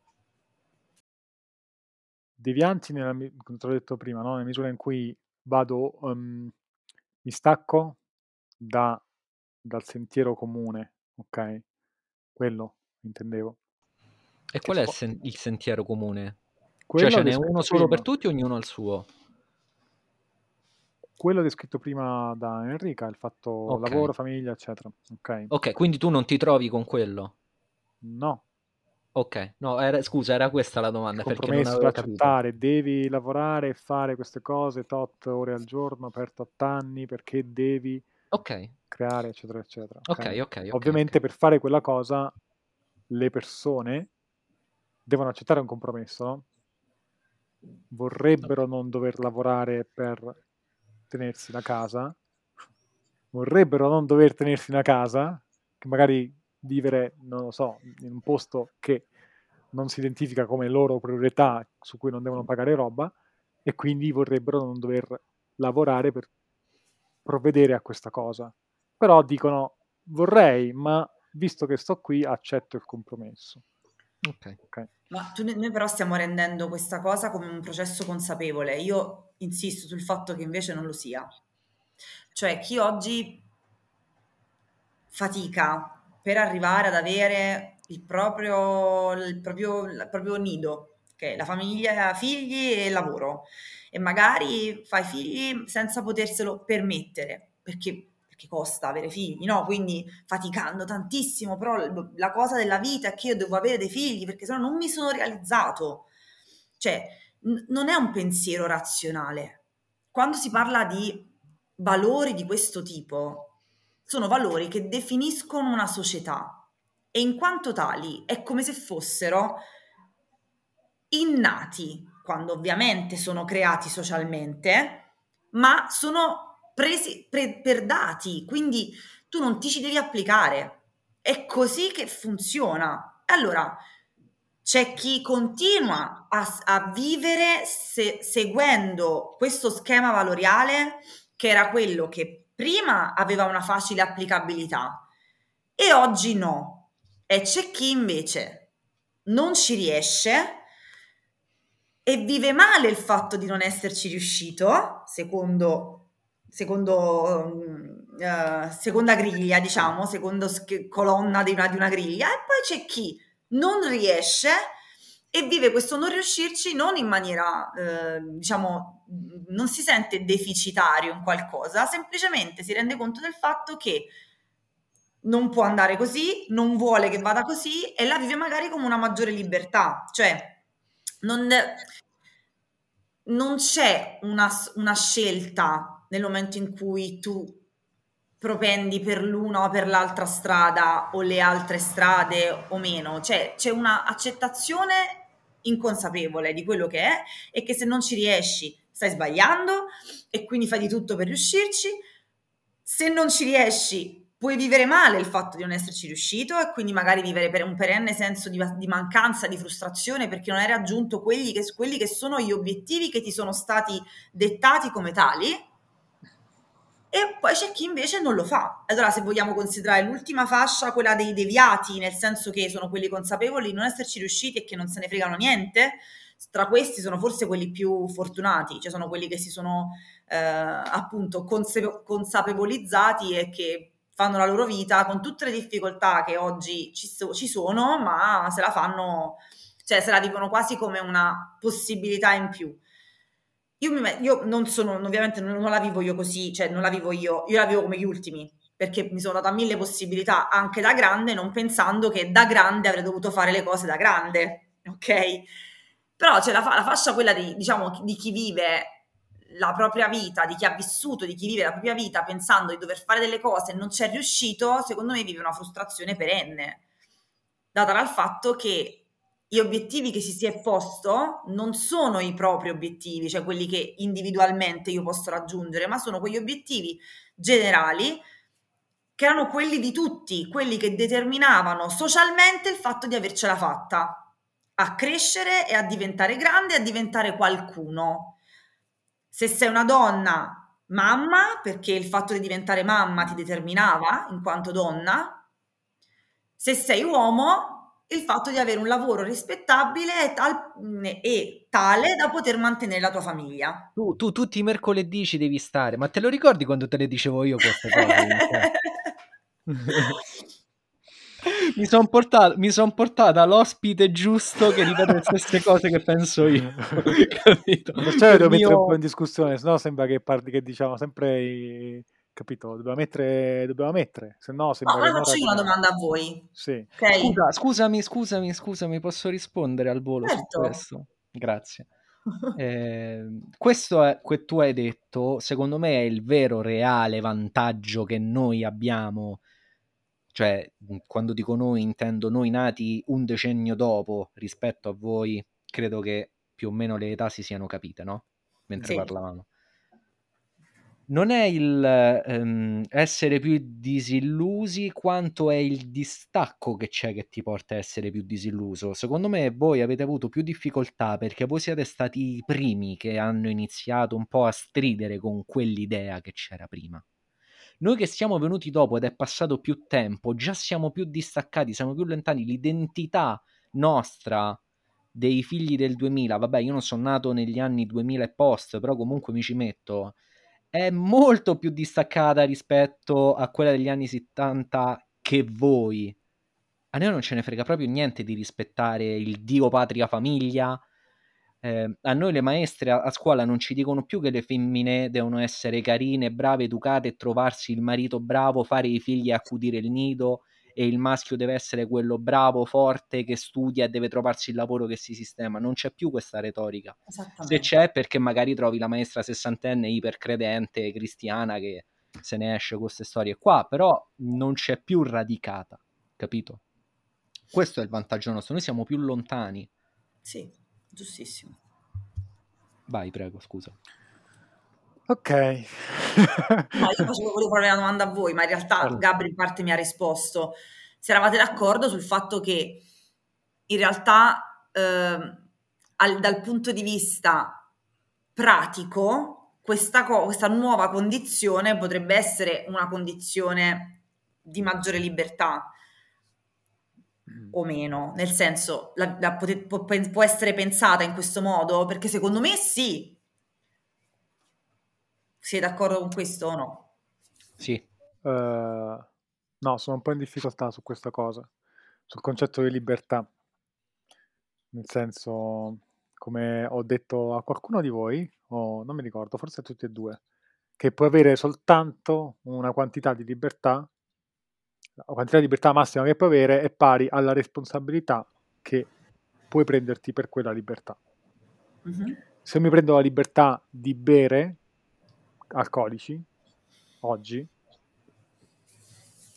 Devianti, nella, come te l'ho detto prima, no? nella misura in cui vado, um, mi stacco da, dal sentiero comune, ok? Quello intendevo. E qual è il, sen- il sentiero comune? Quello cioè ce n'è uno solo per tutti o ognuno al suo? Quello descritto prima da Enrica, il fatto okay. lavoro, famiglia, eccetera. Ok, ok, quindi tu non ti trovi con quello? No. Ok, no, era, scusa, era questa la domanda. Il compromesso da accettare, devi lavorare e fare queste cose tot ore al giorno per tot anni perché devi Ok. creare, eccetera, eccetera. Ok, ok, ok. Ovviamente ok. per fare quella cosa le persone devono accettare un compromesso, no? Vorrebbero non dover lavorare per tenersi una casa, vorrebbero non dover tenersi una casa, che magari vivere, non lo so, in un posto che non si identifica come loro priorità, su cui non devono pagare roba, e quindi vorrebbero non dover lavorare per provvedere a questa cosa. Però dicono vorrei, ma visto che sto qui accetto il compromesso. Ok. okay. Ma tu, noi però stiamo rendendo questa cosa come un processo consapevole. Io insisto sul fatto che invece non lo sia. Cioè chi oggi fatica per arrivare ad avere il proprio, il proprio, il proprio nido, che la famiglia, figli e lavoro, e magari fai figli senza poterselo permettere, perché, perché costa avere figli, no? Quindi faticando tantissimo, però la cosa della vita è che io devo avere dei figli perché sennò non mi sono realizzato. Cioè, n- non è un pensiero razionale. Quando si parla di valori di questo tipo, sono valori che definiscono una società e in quanto tali è come se fossero innati, quando ovviamente sono creati socialmente, ma sono presi pre- per dati, quindi tu non ti ci devi applicare. È così che funziona. Allora, c'è chi continua a, a vivere se, seguendo questo schema valoriale che era quello che prima aveva una facile applicabilità e oggi no. E c'è chi invece non ci riesce e vive male il fatto di non esserci riuscito, secondo, secondo uh, seconda griglia, diciamo, secondo sch- colonna di una, di una griglia, e poi c'è chi non riesce e vive questo non riuscirci non in maniera, eh, diciamo, non si sente deficitario in qualcosa, semplicemente si rende conto del fatto che non può andare così, non vuole che vada così e la vive magari come una maggiore libertà, cioè non, non c'è una, una scelta nel momento in cui tu propendi per l'una o per l'altra strada o le altre strade o meno, cioè c'è una accettazione inconsapevole di quello che è e che se non ci riesci stai sbagliando e quindi fai di tutto per riuscirci. Se non ci riesci puoi vivere male il fatto di non esserci riuscito e quindi magari vivere per un perenne senso di, di mancanza, di frustrazione perché non hai raggiunto quelli che, quelli che sono gli obiettivi che ti sono stati dettati come tali. E poi c'è chi invece non lo fa. Allora, se vogliamo considerare l'ultima fascia, quella dei deviati, nel senso che sono quelli consapevoli di non esserci riusciti e che non se ne fregano niente, tra questi sono forse quelli più fortunati, cioè sono quelli che si sono eh, appunto consape- consapevolizzati e che fanno la loro vita con tutte le difficoltà che oggi ci, so, ci sono, ma se la fanno, cioè se la vivono quasi come una possibilità in più. Io, mi, io non sono, ovviamente non, non, la vivo io così, cioè non la vivo io, io la vivo come gli ultimi, perché mi sono data mille possibilità anche da grande, non pensando che da grande avrei dovuto fare le cose da grande, ok? Però c'è la, la fascia quella di, diciamo, di chi vive la propria vita, di chi ha vissuto, di chi vive la propria vita pensando di dover fare delle cose e non c'è riuscito, secondo me vive una frustrazione perenne, data dal fatto che gli obiettivi che si si è posto non sono i propri obiettivi, cioè quelli che individualmente io posso raggiungere, ma sono quegli obiettivi generali che erano quelli di tutti, quelli che determinavano socialmente il fatto di avercela fatta, a crescere e a diventare grande e a diventare qualcuno se sei una donna, mamma, perché il fatto di diventare mamma ti determinava in quanto donna. Se sei uomo, il fatto di avere un lavoro rispettabile e, tal- e tale da poter mantenere la tua famiglia. Tu, tu, tutti i mercoledì ci devi stare, ma te lo ricordi quando te le dicevo io queste cose? mi sono portata, son portata l'ospite giusto che ripete le stesse cose che penso io. capito? Perciò devo mio... mettere un po' in discussione, sennò sembra che parli che diciamo sempre i... capito? Dobbiamo mettere, dobbiamo mettere, se no sembra no, che faccio io una domanda a voi. Sì. Okay. Scusa, scusami, scusami, scusami, posso rispondere al volo certo. su questo? Grazie. Eh, questo è, che tu hai detto, secondo me è il vero reale vantaggio che noi abbiamo cioè quando dico noi intendo noi nati un decennio dopo rispetto a voi, credo che più o meno le età si siano capite, no? Mentre sì. parlavamo. Non è il um, essere più disillusi quanto è il distacco che c'è che ti porta a essere più disilluso. Secondo me voi avete avuto più difficoltà perché voi siete stati i primi che hanno iniziato un po' a stridere con quell'idea che c'era prima. Noi che siamo venuti dopo ed è passato più tempo, già siamo più distaccati, siamo più lontani, l'identità nostra dei figli del 2000, vabbè io non sono nato negli anni 2000 e post, però comunque mi ci metto, è molto più distaccata rispetto a quella degli anni 70 che voi. A noi non ce ne frega proprio niente di rispettare il Dio, patria, famiglia, eh, a noi le maestre a, a, scuola non ci dicono più che le femmine devono essere carine, brave, educate, trovarsi il marito bravo, fare i figli e accudire il nido e il maschio deve essere quello bravo, forte, che studia e deve trovarsi il lavoro che si sistema. Non c'è più questa retorica. Se c'è, perché magari trovi la maestra sessantenne ipercredente, cristiana, che se ne esce con queste storie qua, però non c'è più radicata, capito? Questo è il vantaggio nostro, noi siamo più lontani. Sì, giustissimo. Vai, prego, scusa. Ok. no, io facevo, volevo fare una domanda a voi, ma in realtà allora. Gabri in parte mi ha risposto. Se eravate d'accordo sul fatto che in realtà eh, al, dal punto di vista pratico questa, co- questa nuova condizione potrebbe essere una condizione di maggiore libertà. O meno, nel senso la, la pot- può, può essere pensata in questo modo? Perché secondo me sì, sei d'accordo con questo o no? Sì. Uh, no, sono un po' in difficoltà su questa cosa, sul concetto di libertà. Nel senso, come ho detto a qualcuno di voi, o non mi ricordo, forse a tutti e due, che puoi avere soltanto una quantità di libertà, la quantità di libertà massima che puoi avere è pari alla responsabilità che puoi prenderti per quella libertà. Mm-hmm. Se mi prendo la libertà di bere, alcolici oggi,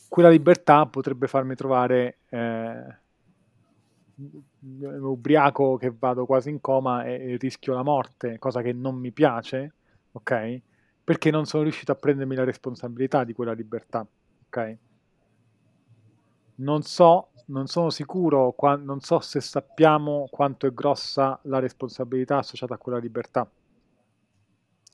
quella libertà potrebbe farmi trovare eh, ubriaco che vado quasi in coma e, e, rischio la morte, cosa che non mi piace, ok? Perché non sono riuscito a prendermi la responsabilità di quella libertà, ok? Non so, non sono sicuro, qua, non so se sappiamo quanto è grossa la responsabilità associata a quella libertà.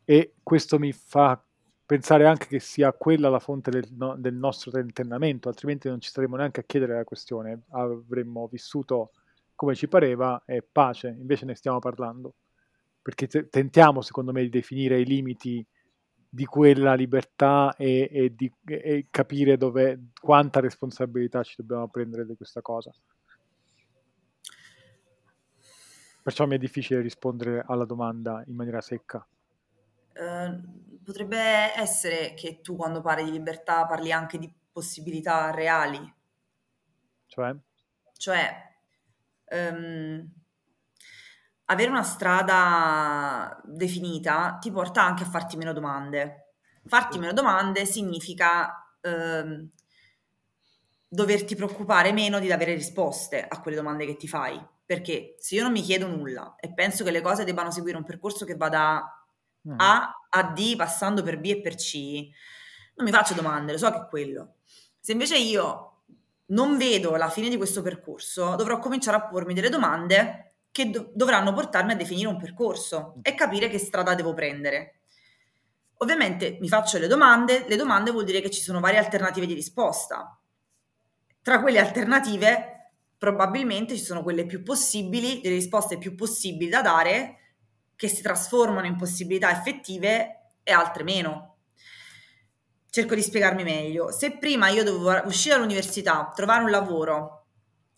E questo mi fa pensare anche che sia quella la fonte del, no, del nostro tentennamento, altrimenti non ci staremmo neanche a chiedere la questione, avremmo vissuto come ci pareva e pace, invece ne stiamo parlando, perché te- tentiamo secondo me di definire i limiti di quella libertà e, e, di, e capire dove, quanta responsabilità ci dobbiamo prendere di questa cosa. Perciò mi è difficile rispondere alla domanda in maniera secca. Ehm, potrebbe essere che tu quando parli di libertà parli anche di possibilità reali. Cioè? Cioè, um, avere una strada definita ti porta anche a farti meno domande. Farti meno domande significa um, doverti preoccupare meno di avere risposte a quelle domande che ti fai. Perché se io non mi chiedo nulla e penso che le cose debbano seguire un percorso che vada a a D passando per B e per C, non mi faccio domande, lo so che è quello. Se invece io non vedo la fine di questo percorso, dovrò cominciare a pormi delle domande che do- dovranno portarmi a definire un percorso e capire che strada devo prendere. Ovviamente mi faccio le domande, le domande vuol dire che ci sono varie alternative di risposta. Tra quelle alternative probabilmente ci sono quelle più possibili, delle risposte più possibili da dare che si trasformano in possibilità effettive e altre meno. Cerco di spiegarmi meglio. Se prima io dovevo uscire dall'università, trovare un lavoro,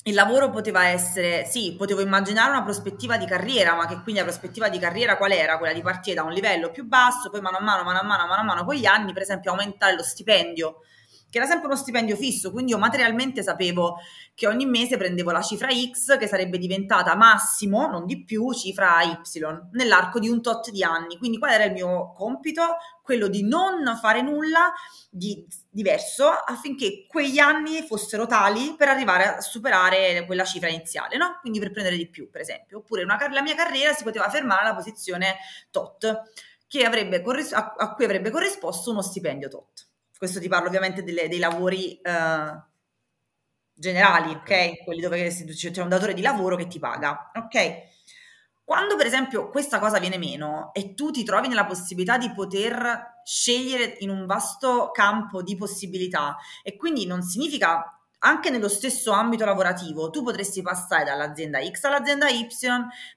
il lavoro poteva essere, sì, potevo immaginare una prospettiva di carriera, ma che quindi la prospettiva di carriera qual era? Quella di partire da un livello più basso, poi mano a mano, mano a mano, mano a mano con gli anni, per esempio, aumentare lo stipendio che era sempre uno stipendio fisso, quindi io materialmente sapevo che ogni mese prendevo la cifra X che sarebbe diventata massimo, non di più, cifra Y nell'arco di un tot di anni. Quindi qual era il mio compito? Quello di non fare nulla di diverso affinché quegli anni fossero tali per arrivare a superare quella cifra iniziale, no? Quindi per prendere di più, per esempio. Oppure una, la mia carriera si poteva fermare alla posizione tot, avrebbe a cui avrebbe corrisposto uno stipendio tot questo ti parlo ovviamente delle, dei lavori uh, generali, ok? Quelli dove c'è un datore di lavoro che ti paga, ok? Quando per esempio questa cosa viene meno e tu ti trovi nella possibilità di poter scegliere in un vasto campo di possibilità e quindi non significa anche nello stesso ambito lavorativo, tu potresti passare dall'azienda X all'azienda Y,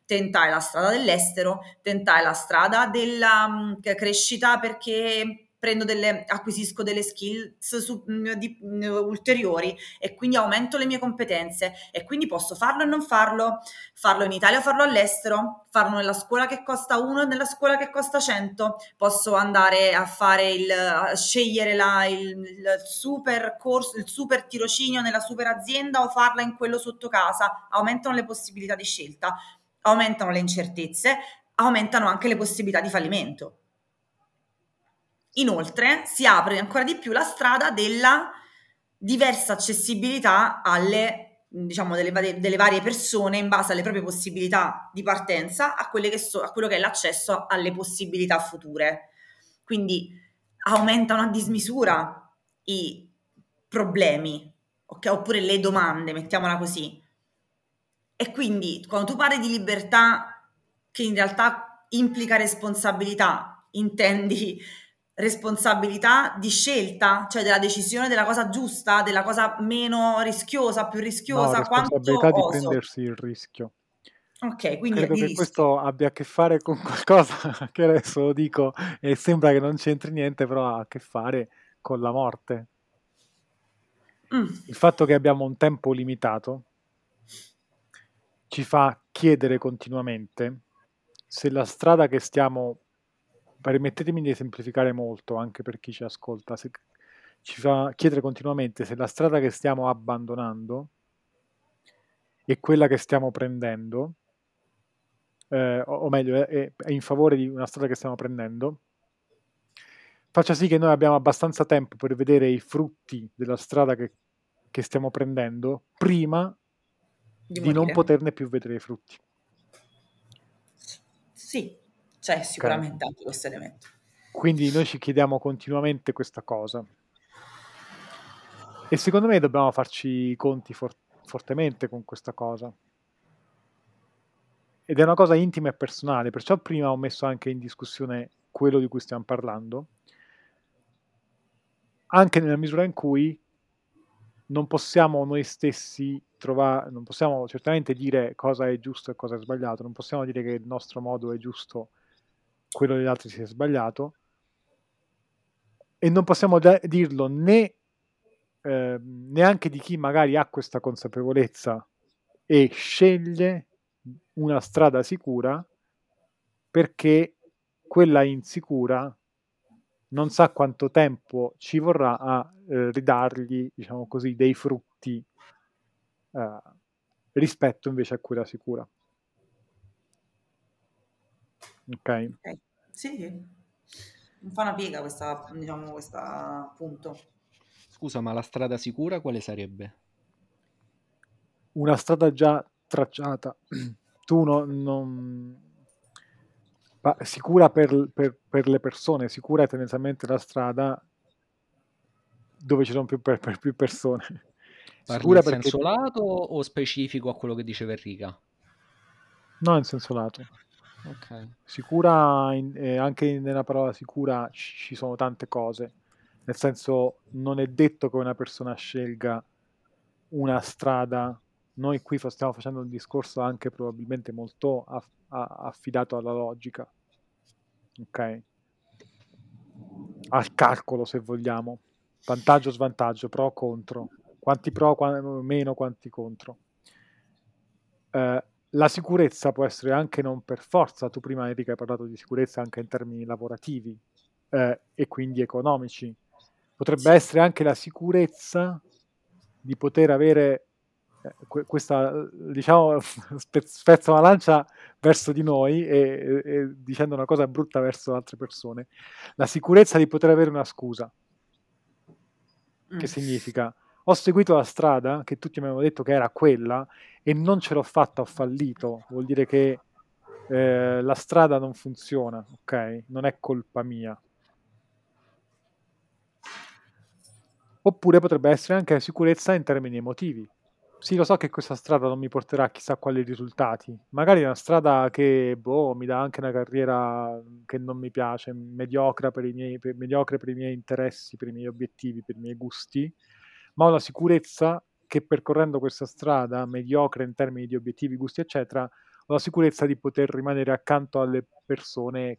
tentare la strada dell'estero, tentare la strada della um, crescita perché prendo delle, acquisisco delle skills su, mm, di, mm, ulteriori e quindi aumento le mie competenze e quindi posso farlo e non farlo, farlo in Italia o farlo all'estero, farlo nella scuola che costa 1 e nella scuola che costa 100, posso andare a fare il, a scegliere la, il, il super corso, il super tirocinio nella super azienda o farla in quello sotto casa, aumentano le possibilità di scelta, aumentano le incertezze, aumentano anche le possibilità di fallimento. Inoltre si apre ancora di più la strada della diversa accessibilità alle, diciamo, delle, delle varie persone in base alle proprie possibilità di partenza a, so, a quello che è l'accesso alle possibilità future. Quindi aumentano a dismisura i problemi, okay? oppure le domande, mettiamola così. E quindi quando tu parli di libertà che in realtà implica responsabilità, intendi responsabilità di scelta, cioè della decisione della cosa giusta, della cosa meno rischiosa, più rischiosa, no, responsabilità di prendersi il rischio. Ok, quindi credo che questo abbia a che fare con qualcosa che adesso lo dico e sembra che non c'entri niente, però ha a che fare con la morte. Mm. Il fatto che abbiamo un tempo limitato ci fa chiedere continuamente se la strada che stiamo permettetemi di semplificare molto anche per chi ci ascolta, se, ci fa chiedere continuamente se la strada che stiamo abbandonando è quella che stiamo prendendo, eh, o, o, meglio, è, è in favore di una strada che stiamo prendendo, faccia sì che noi abbiamo abbastanza tempo per vedere i frutti della strada che, che stiamo prendendo prima di, di non poterne più vedere i frutti. Sì, c'è sicuramente okay. anche questo elemento. Quindi noi ci chiediamo continuamente questa cosa. E secondo me dobbiamo farci i conti for- fortemente con questa cosa. Ed è una cosa intima e personale, perciò prima ho messo anche in discussione quello di cui stiamo parlando, anche nella misura in cui non possiamo noi stessi trovare, non possiamo certamente dire cosa è giusto e cosa è sbagliato, non possiamo dire che il nostro modo è giusto quello degli altri si è sbagliato e non possiamo da- dirlo né eh, neanche di chi magari ha questa consapevolezza e sceglie una strada sicura perché quella insicura non sa quanto tempo ci vorrà a eh, ridargli, diciamo così, dei frutti eh, rispetto invece a quella sicura. Ok. okay. Sì, non fa una piega questa, diciamo, questa punto. Scusa, ma la strada sicura quale sarebbe? Una strada già tracciata. Tu no, non... Ma sicura per, per, per, le persone, sicura è tendenzialmente la strada dove ci sono più, per, più persone. Parli sicura in perché... senso lato o specifico a quello che dice Verrica? No, in senso lato. Okay. Sicura, in, eh, anche nella parola sicura ci sono tante cose, nel senso non è detto che una persona scelga una strada, noi qui stiamo facendo un discorso anche probabilmente molto aff- affidato alla logica, ok? Al calcolo se vogliamo, vantaggio, svantaggio, pro, contro, quanti pro, qu- meno, quanti contro. Eh, la sicurezza può essere anche non per forza, tu prima Erika hai parlato di sicurezza anche in termini lavorativi eh, e quindi economici, potrebbe essere anche la sicurezza di poter avere eh, questa, diciamo, spezza una lancia verso di noi e, e, e, dicendo una cosa brutta verso altre persone, la sicurezza di poter avere una scusa. Che mm. significa? Ho seguito la strada che tutti mi avevano detto che era quella e non ce l'ho fatta, ho fallito. Vuol dire che eh, la strada non funziona, ok? Non è colpa mia. Oppure potrebbe essere anche sicurezza in termini emotivi. Sì, lo so che questa strada non mi porterà a chissà quali risultati. Magari è una strada che boh, mi dà anche una carriera che non mi piace, mediocre per, i miei, per, mediocre per i miei interessi, per i miei obiettivi, per i miei gusti ma ho la sicurezza che percorrendo questa strada mediocre in termini di obiettivi, gusti, eccetera, ho la sicurezza di poter rimanere accanto alle persone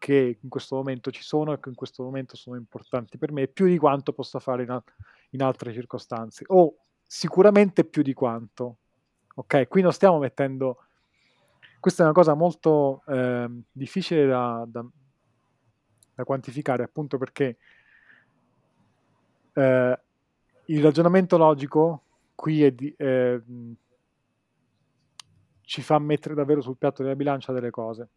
che in questo momento ci sono e che in questo momento sono importanti per me, più di quanto possa fare in, al- in altre circostanze, o sicuramente più di quanto. Ok, qui non stiamo mettendo... Questa è una cosa molto eh, difficile da, da, da, quantificare, appunto perché eh, il ragionamento logico qui è di, eh, ci fa mettere davvero sul piatto della bilancia delle cose.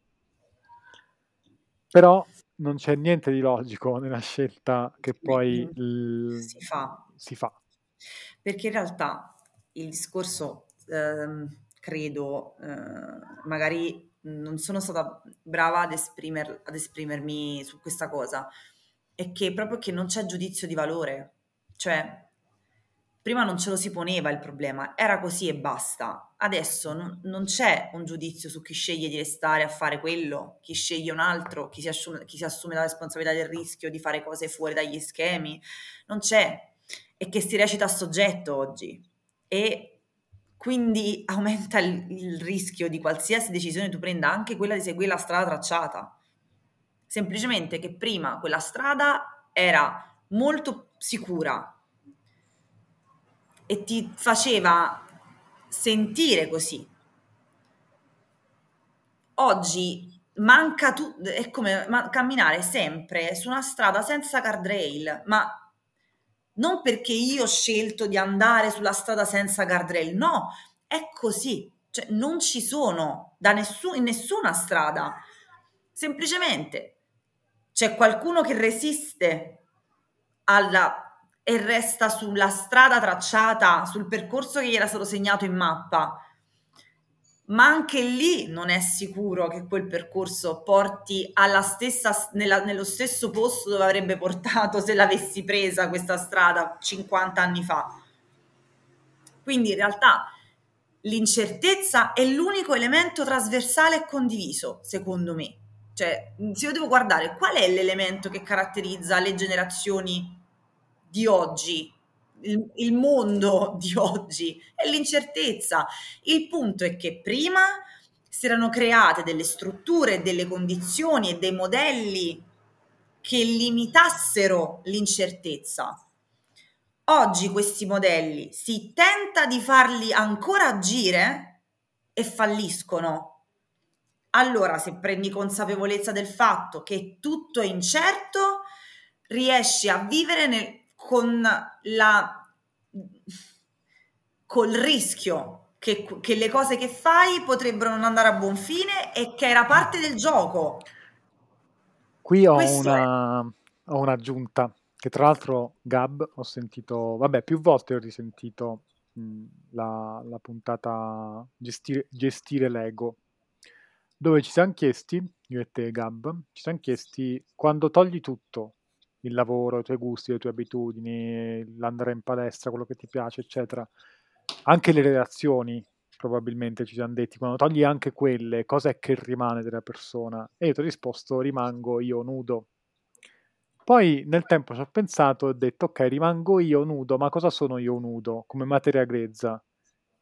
Però non c'è niente di logico nella scelta che poi l... si, fa. si, fa. Perché in realtà il discorso, ehm, credo, eh, magari non sono stata brava ad, esprimer, ad esprimermi su questa cosa, è che proprio che non c'è giudizio di valore. Cioè, prima non ce lo si poneva il problema, era così e basta. Adesso non, non, c'è un giudizio su chi sceglie di restare a fare quello, chi sceglie un altro, chi si, assume, chi si assume la responsabilità del rischio di fare cose fuori dagli schemi. Non c'è. E che si recita a soggetto oggi. E quindi aumenta il, il rischio di qualsiasi decisione tu prenda, anche quella di seguire la strada tracciata. Semplicemente che prima quella strada era molto sicura, e ti faceva sentire così. Oggi manca tu, è come camminare sempre su una strada senza guardrail, ma non perché io ho scelto di andare sulla strada senza guardrail, no, è così, cioè non ci sono da nessu- in nessuna strada, semplicemente c'è qualcuno che resiste alla e resta sulla strada tracciata, sul percorso che gli era stato segnato in mappa. Ma anche lì non è sicuro che quel percorso porti stessa, nella, nello stesso posto dove avrebbe portato se l'avessi presa questa strada 50 anni fa. Quindi in realtà l'incertezza è l'unico elemento trasversale e condiviso, secondo me. Cioè, se io devo guardare qual è l'elemento che caratterizza le generazioni di oggi, il, il mondo di oggi, è l'incertezza. Il punto è che prima si erano create delle strutture, delle condizioni e dei modelli che limitassero l'incertezza. Oggi questi modelli si tenta di farli ancora agire e falliscono. Allora, se prendi consapevolezza del fatto che tutto è incerto, riesci a vivere nel, con la col rischio che, che, le cose che fai potrebbero non andare a buon fine e che era parte del gioco. Qui ho, una, ho un'aggiunta che tra l'altro Gab ho sentito, vabbè più volte ho risentito mh, la, la, puntata gestire, gestire l'ego dove ci siamo chiesti, io e te Gab, ci siamo chiesti quando togli tutto il lavoro, i tuoi gusti, le tue abitudini, l'andare in palestra, quello che ti piace, eccetera. Anche le relazioni, probabilmente ci siamo detti, quando togli anche quelle, cosa è che rimane della persona? E io ti ho risposto, rimango io nudo. Poi nel tempo ci ho pensato e ho detto, ok, rimango io nudo, ma cosa sono io nudo? Come materia grezza?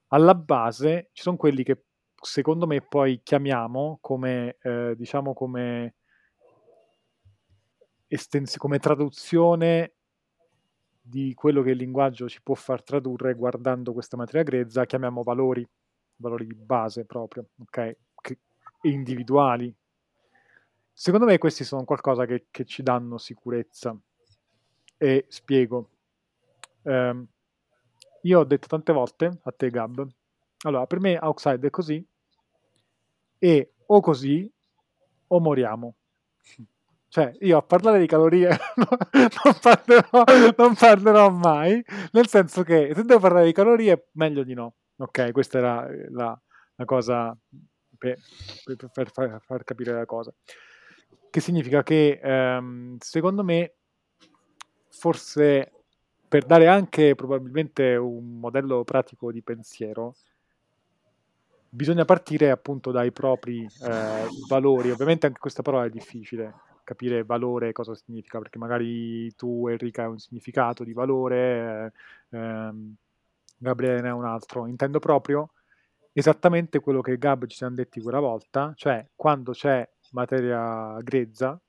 Alla base ci sono quelli che secondo me poi chiamiamo come, eh, diciamo come estens- come traduzione di quello che il linguaggio ci può far tradurre guardando questa materia grezza, chiamiamo valori, valori di base proprio, ok? Che, individuali. Secondo me questi sono qualcosa che, che ci danno sicurezza. E spiego. Um, io ho detto tante volte a te, Gab, allora, per me Outside è così, e o così o moriamo. Cioè, io a parlare di calorie non, parlerò, non, parlerò, mai, nel senso che se devo parlare di calorie, meglio di no. Ok, questa era la, la cosa per, per, per far, far, capire la cosa. Che significa che ehm, secondo me, forse per dare anche probabilmente un modello pratico di pensiero, bisogna partire appunto dai propri eh, valori. Ovviamente anche questa parola è difficile capire valore cosa significa, perché magari tu Enrica hai un significato di valore, eh, ehm, Gabriele ne ha un altro. Intendo proprio esattamente quello che Gab ci siamo detti quella volta, cioè quando c'è materia grezza,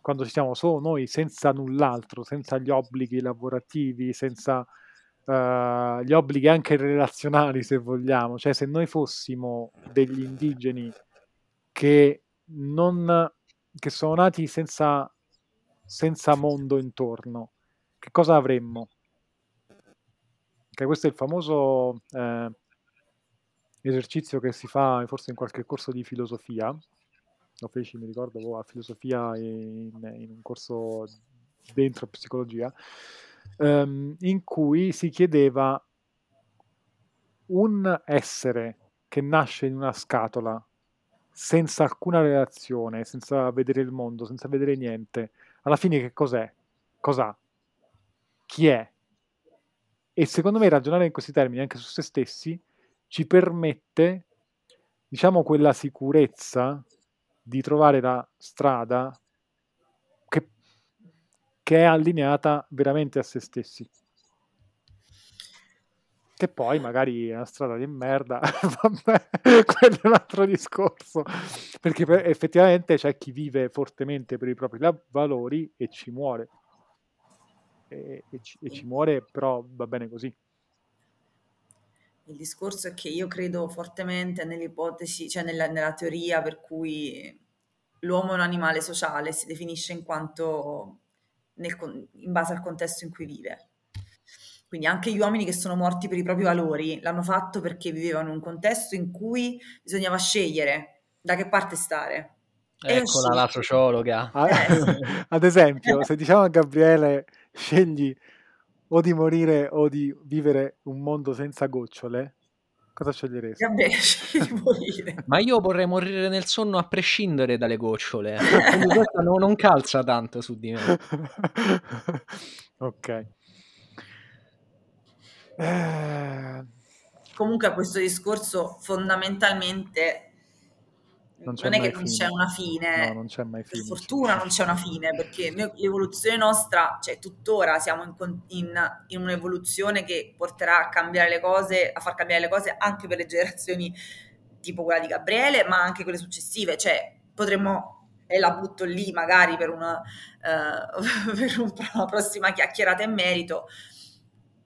quando ci siamo solo noi senza null'altro, senza gli obblighi lavorativi, senza uh, gli obblighi anche relazionali se vogliamo, cioè se noi fossimo degli indigeni che, non, che sono nati senza, senza mondo intorno, che cosa avremmo? Che questo è il famoso eh, esercizio che si fa forse in qualche corso di filosofia, lo feci, mi ricordo, boh, a filosofia in, in, un corso dentro psicologia, um, in cui si chiedeva un essere che nasce in una scatola senza alcuna relazione, senza vedere il mondo, senza vedere niente, alla fine che cos'è? Cos'ha? Chi è? E secondo me ragionare in questi termini anche su se stessi ci permette, diciamo, quella sicurezza di trovare la strada che, che è allineata veramente a se stessi. Che poi magari è una strada di merda, vabbè, quello è un altro discorso. Perché effettivamente c'è chi vive fortemente per i propri valori e ci muore. E, e, ci, e ci muore, però va bene così. Il discorso è che io credo fortemente nell'ipotesi, cioè nella, nella teoria per cui l'uomo è un animale sociale, si definisce in quanto nel, in base al contesto in cui vive. Quindi anche gli uomini che sono morti per i propri valori l'hanno fatto perché vivevano in un contesto in cui bisognava scegliere da che parte stare. Eccola la sociologa. Eh. Ad esempio, se diciamo a Gabriele scegli o di morire o di vivere un mondo senza gocciole, cosa sceglieresti? Vabbè, scegli di morire. Ma io vorrei morire nel sonno a prescindere dalle gocciole. Quindi questa non, non calza tanto su di me. ok. Eh... Comunque a questo discorso fondamentalmente non, non è che non c'è una fine, no, non c'è mai fine. Per fortuna non c'è una fine, perché noi, l'evoluzione nostra, cioè tuttora siamo in, in, in, un'evoluzione che porterà a cambiare le cose, a far cambiare le cose anche per le generazioni tipo quella di Gabriele, ma anche quelle successive. Cioè potremmo, e la butto lì magari per una, uh, per una prossima chiacchierata in merito,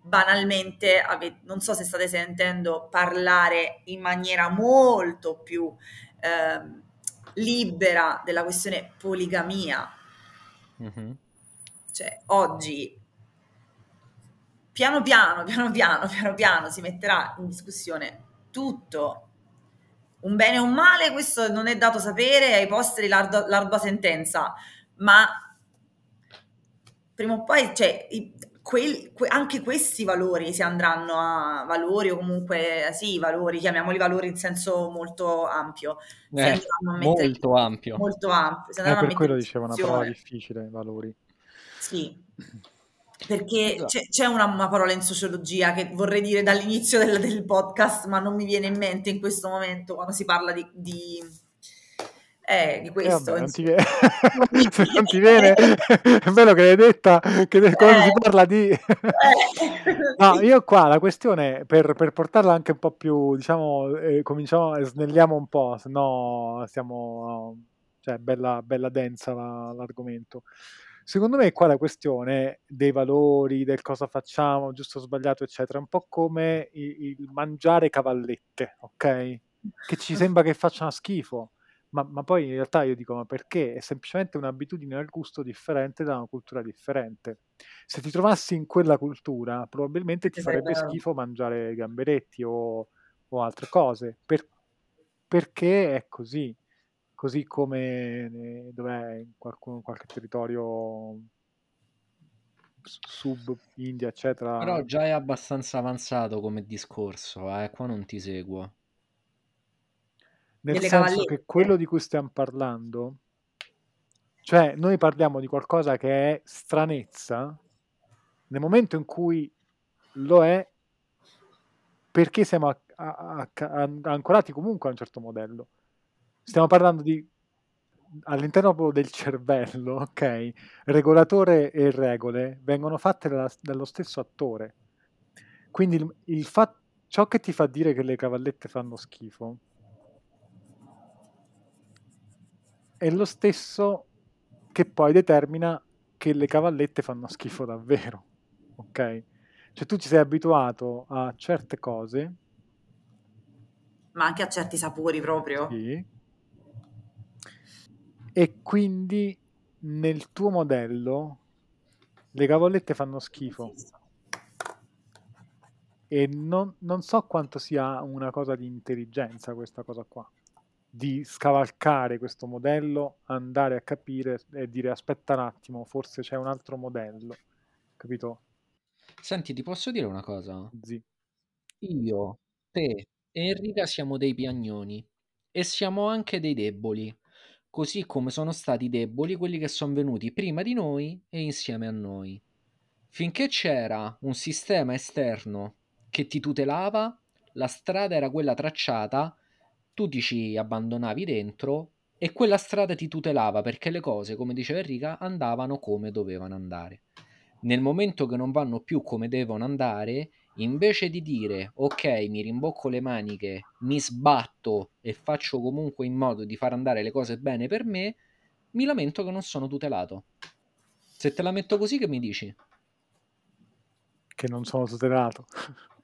banalmente, ave, non so se state sentendo parlare in maniera molto più eh, libera della questione poligamia. Mm-hmm. Cioè, oggi piano piano, piano piano, piano piano si metterà in discussione tutto. Un bene o un male, questo non è dato sapere ai posteri l'ardua, l'ardua sentenza, ma prima o poi, cioè, i, quel, que, anche questi valori si andranno a valori o comunque sì, valori, chiamiamoli valori in senso molto ampio. Eh, molto ampio. Molto ampio. Eh, per quello dicevo una parola difficile, valori. Sì, perché esatto. c'è, c'è una, una, parola in sociologia che vorrei dire dall'inizio del, del, podcast, ma non mi viene in mente in questo momento quando si parla di, di eh, di questo. Eh, vabbè, non, ti viene. non ti viene, è bello che l'hai detta, che eh, quando si parla di... No, io qua la questione, per, per, portarla anche un po' più, diciamo, eh, cominciamo, snelliamo un po', se no stiamo... cioè, bella, bella densa la, l'argomento. Secondo me qua la questione dei valori, del cosa facciamo, giusto o sbagliato, eccetera, è un po' come il, il mangiare cavallette, ok? Che ci sembra che facciano schifo ma, ma, poi in realtà io dico, ma perché? È semplicemente un'abitudine al gusto differente da una cultura differente. Se ti trovassi in quella cultura, probabilmente ti farebbe schifo mangiare gamberetti o, o altre cose, per, perché è così. Così come dov'è in, qualcuno, qualche territorio sub India, eccetera. Però già è abbastanza avanzato come discorso, eh? qua non ti seguo. Nel senso cavallette. che quello di cui stiamo parlando, cioè noi parliamo di qualcosa che è stranezza, nel momento in cui lo è, perché siamo a, a, a, ancorati comunque a un certo modello. Stiamo parlando di all'interno del cervello, ok? Regolatore e regole vengono fatte dalla, dallo stesso attore. Quindi il, il fa, ciò che ti fa dire che le cavallette fanno schifo è lo stesso che poi determina che le cavallette fanno schifo davvero, ok? Cioè tu ci sei abituato a certe cose. Ma anche a certi sapori proprio. Sì. E quindi nel tuo modello le cavallette fanno schifo. E non, non so quanto sia una cosa di intelligenza questa cosa qua di scavalcare questo modello, andare a capire e dire aspetta un attimo, forse c'è un altro modello, capito? Senti, ti posso dire una cosa? Sì. Io, te e Enrica siamo dei piagnoni e siamo anche dei deboli, così come sono stati deboli quelli che sono venuti prima di noi e insieme a noi. Finché c'era un sistema esterno che ti tutelava, la strada era quella tracciata tu ti ci abbandonavi dentro e quella strada ti tutelava perché le cose, come diceva Enrica, andavano come dovevano andare. Nel momento che non vanno più come devono andare, invece di dire ok, mi rimbocco le maniche, mi sbatto e faccio comunque in modo di far andare le cose bene per me, mi lamento che non sono tutelato. Se te la metto così, che mi dici? Che non sono tutelato.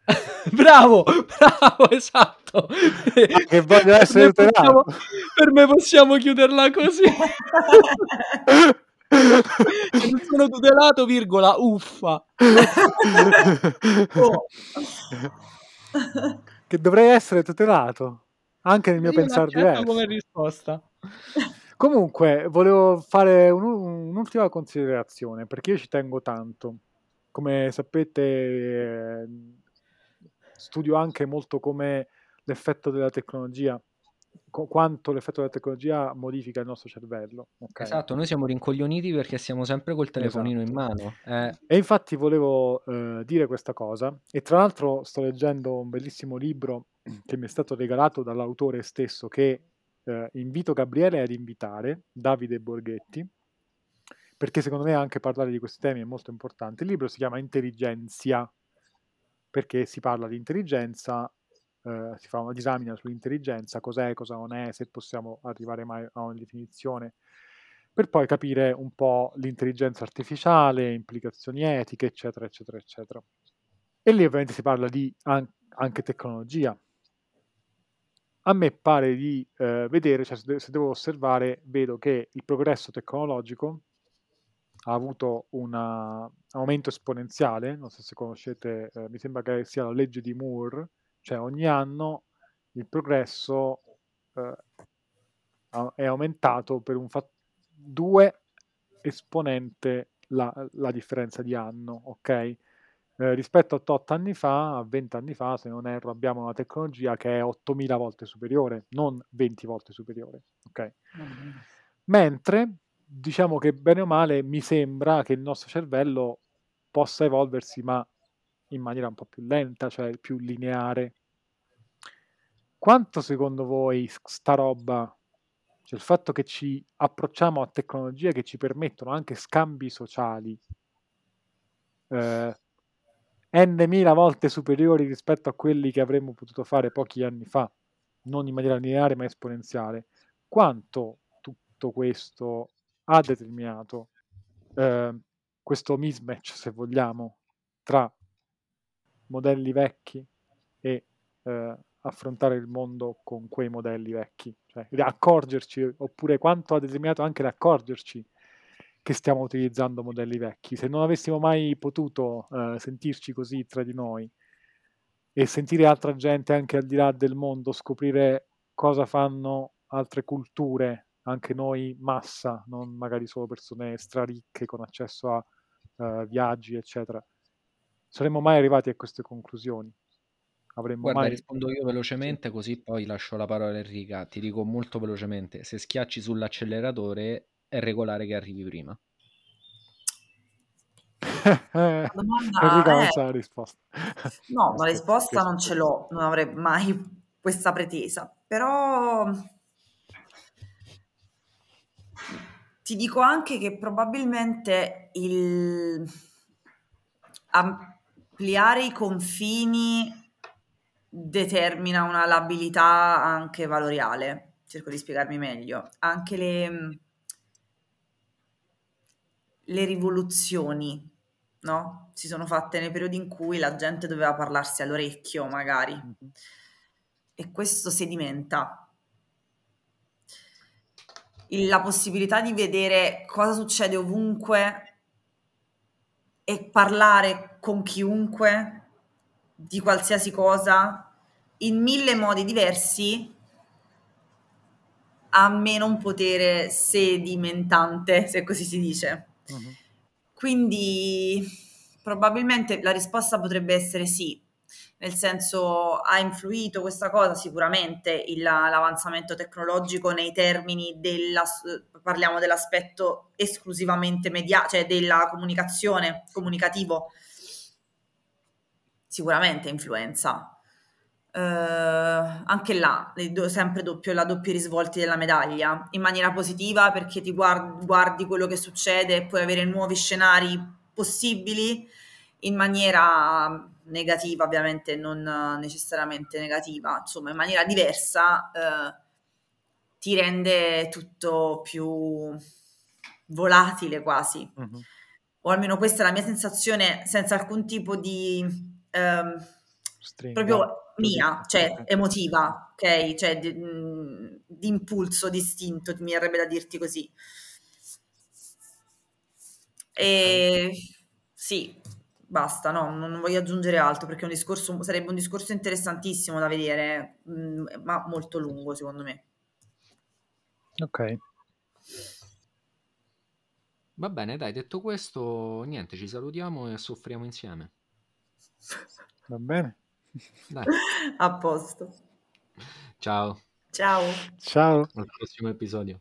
bravo, bravo, esatto. Che voglio essere per me, possiamo, per me possiamo chiuderla così. non sono tutelato, virgola, uffa. oh. Che dovrei essere tutelato, anche nel mio Io pensare diverso. come risposta. Comunque, volevo fare un, un'ultima considerazione, perché io ci tengo tanto. Come sapete, eh, studio anche molto come l'effetto della tecnologia, qu- quanto l'effetto della tecnologia modifica il nostro cervello. Okay? Esatto, noi siamo rincoglioniti perché siamo sempre col telefonino esatto. in mano. Eh. E infatti volevo eh, dire questa cosa, e tra l'altro sto leggendo un bellissimo libro che mi è stato regalato dall'autore stesso che eh, invito Gabriele ad invitare, Davide Borghetti, perché secondo me anche parlare di questi temi è molto importante. Il libro si chiama Intelligenzia, perché si parla di intelligenza, eh, si fa una disamina sull'intelligenza, cos'è, cosa non è, se possiamo arrivare mai a una definizione, per poi capire un po' l'intelligenza artificiale, implicazioni etiche, eccetera, eccetera, eccetera. E lì ovviamente si parla di an- anche tecnologia. A me pare di eh, vedere, cioè se devo osservare, vedo che il progresso tecnologico ha avuto un aumento esponenziale, non so se conoscete, eh, mi sembra che sia la legge di Moore, cioè ogni anno il progresso eh, è aumentato per un fatto 2 esponente la, la, differenza di anno, ok? Eh, rispetto a 8 anni fa, a 20 anni fa, se non erro, abbiamo una tecnologia che è 8000 volte superiore, non 20 volte superiore, ok? Mm-hmm. Mentre diciamo che bene o male mi sembra che il nostro cervello possa evolversi, ma in maniera un po' più lenta, cioè più lineare. Quanto secondo voi sta roba, cioè il fatto che ci approcciamo a tecnologie che ci permettono anche scambi sociali, eh, n volte superiori rispetto a quelli che avremmo potuto fare pochi anni fa, non in maniera lineare ma esponenziale, quanto tutto questo ha determinato eh, questo mismatch, se vogliamo, tra modelli vecchi e eh, affrontare il mondo con quei modelli vecchi, cioè accorgerci, oppure quanto ha determinato anche l'accorgerci che stiamo utilizzando modelli vecchi. Se non avessimo mai potuto eh, sentirci così tra di noi e sentire altra gente anche al di là del mondo, scoprire cosa fanno altre culture anche noi massa, non magari solo persone straricche con accesso a uh, viaggi, eccetera. Saremmo mai arrivati a queste conclusioni? Avremmo Guarda, mai... rispondo io velocemente, così poi lascio la parola a Enrica. Ti dico molto velocemente: se schiacci sull'acceleratore, è regolare che arrivi prima. la domanda Enrica non sa la risposta. No, la risposta non ce l'ho, non avrei mai questa pretesa, però Ti dico anche che probabilmente il ampliare i confini determina una labilità anche valoriale. cerco di spiegarmi meglio, anche le, le rivoluzioni, no? Si sono fatte nei periodi in cui la gente doveva parlarsi all'orecchio, magari, e questo sedimenta. La possibilità di vedere cosa succede ovunque e parlare con chiunque di qualsiasi cosa in 1000 modi diversi ha meno un potere sedimentante, se così si dice. Mh-mh. Quindi probabilmente la risposta potrebbe essere sì, nel senso ha influito questa cosa sicuramente il l'avanzamento tecnologico nei termini della parliamo dell'aspetto esclusivamente media cioè della comunicazione, comunicativo. Sicuramente influenza. Uhm, anche là, do sempre doppio la doppia risvolti della medaglia, in maniera positiva perché ti guard guardi quello che succede e puoi avere nuovi scenari possibili, in maniera negativa, ovviamente non necessariamente negativa, insomma in maniera diversa, uhm, ti rende tutto più volatile quasi. Mh-mh. O almeno questa è la mia sensazione senza alcun tipo di, ehm, proprio mia, cioè emotiva, okay, cioè di mhmm, di impulso, d'istinto, mi verrebbe da dirti così. Ehm, sì, basta, no, non voglio aggiungere altro perché è un discorso sarebbe un discorso interessantissimo da vedere, mhmm, ma molto lungo secondo me. Okay. Va bene, dai, detto questo, niente, ci salutiamo e soffriamo insieme. Va bene. Dai. A posto. Ciao. Ciao. Ciao. Al prossimo episodio.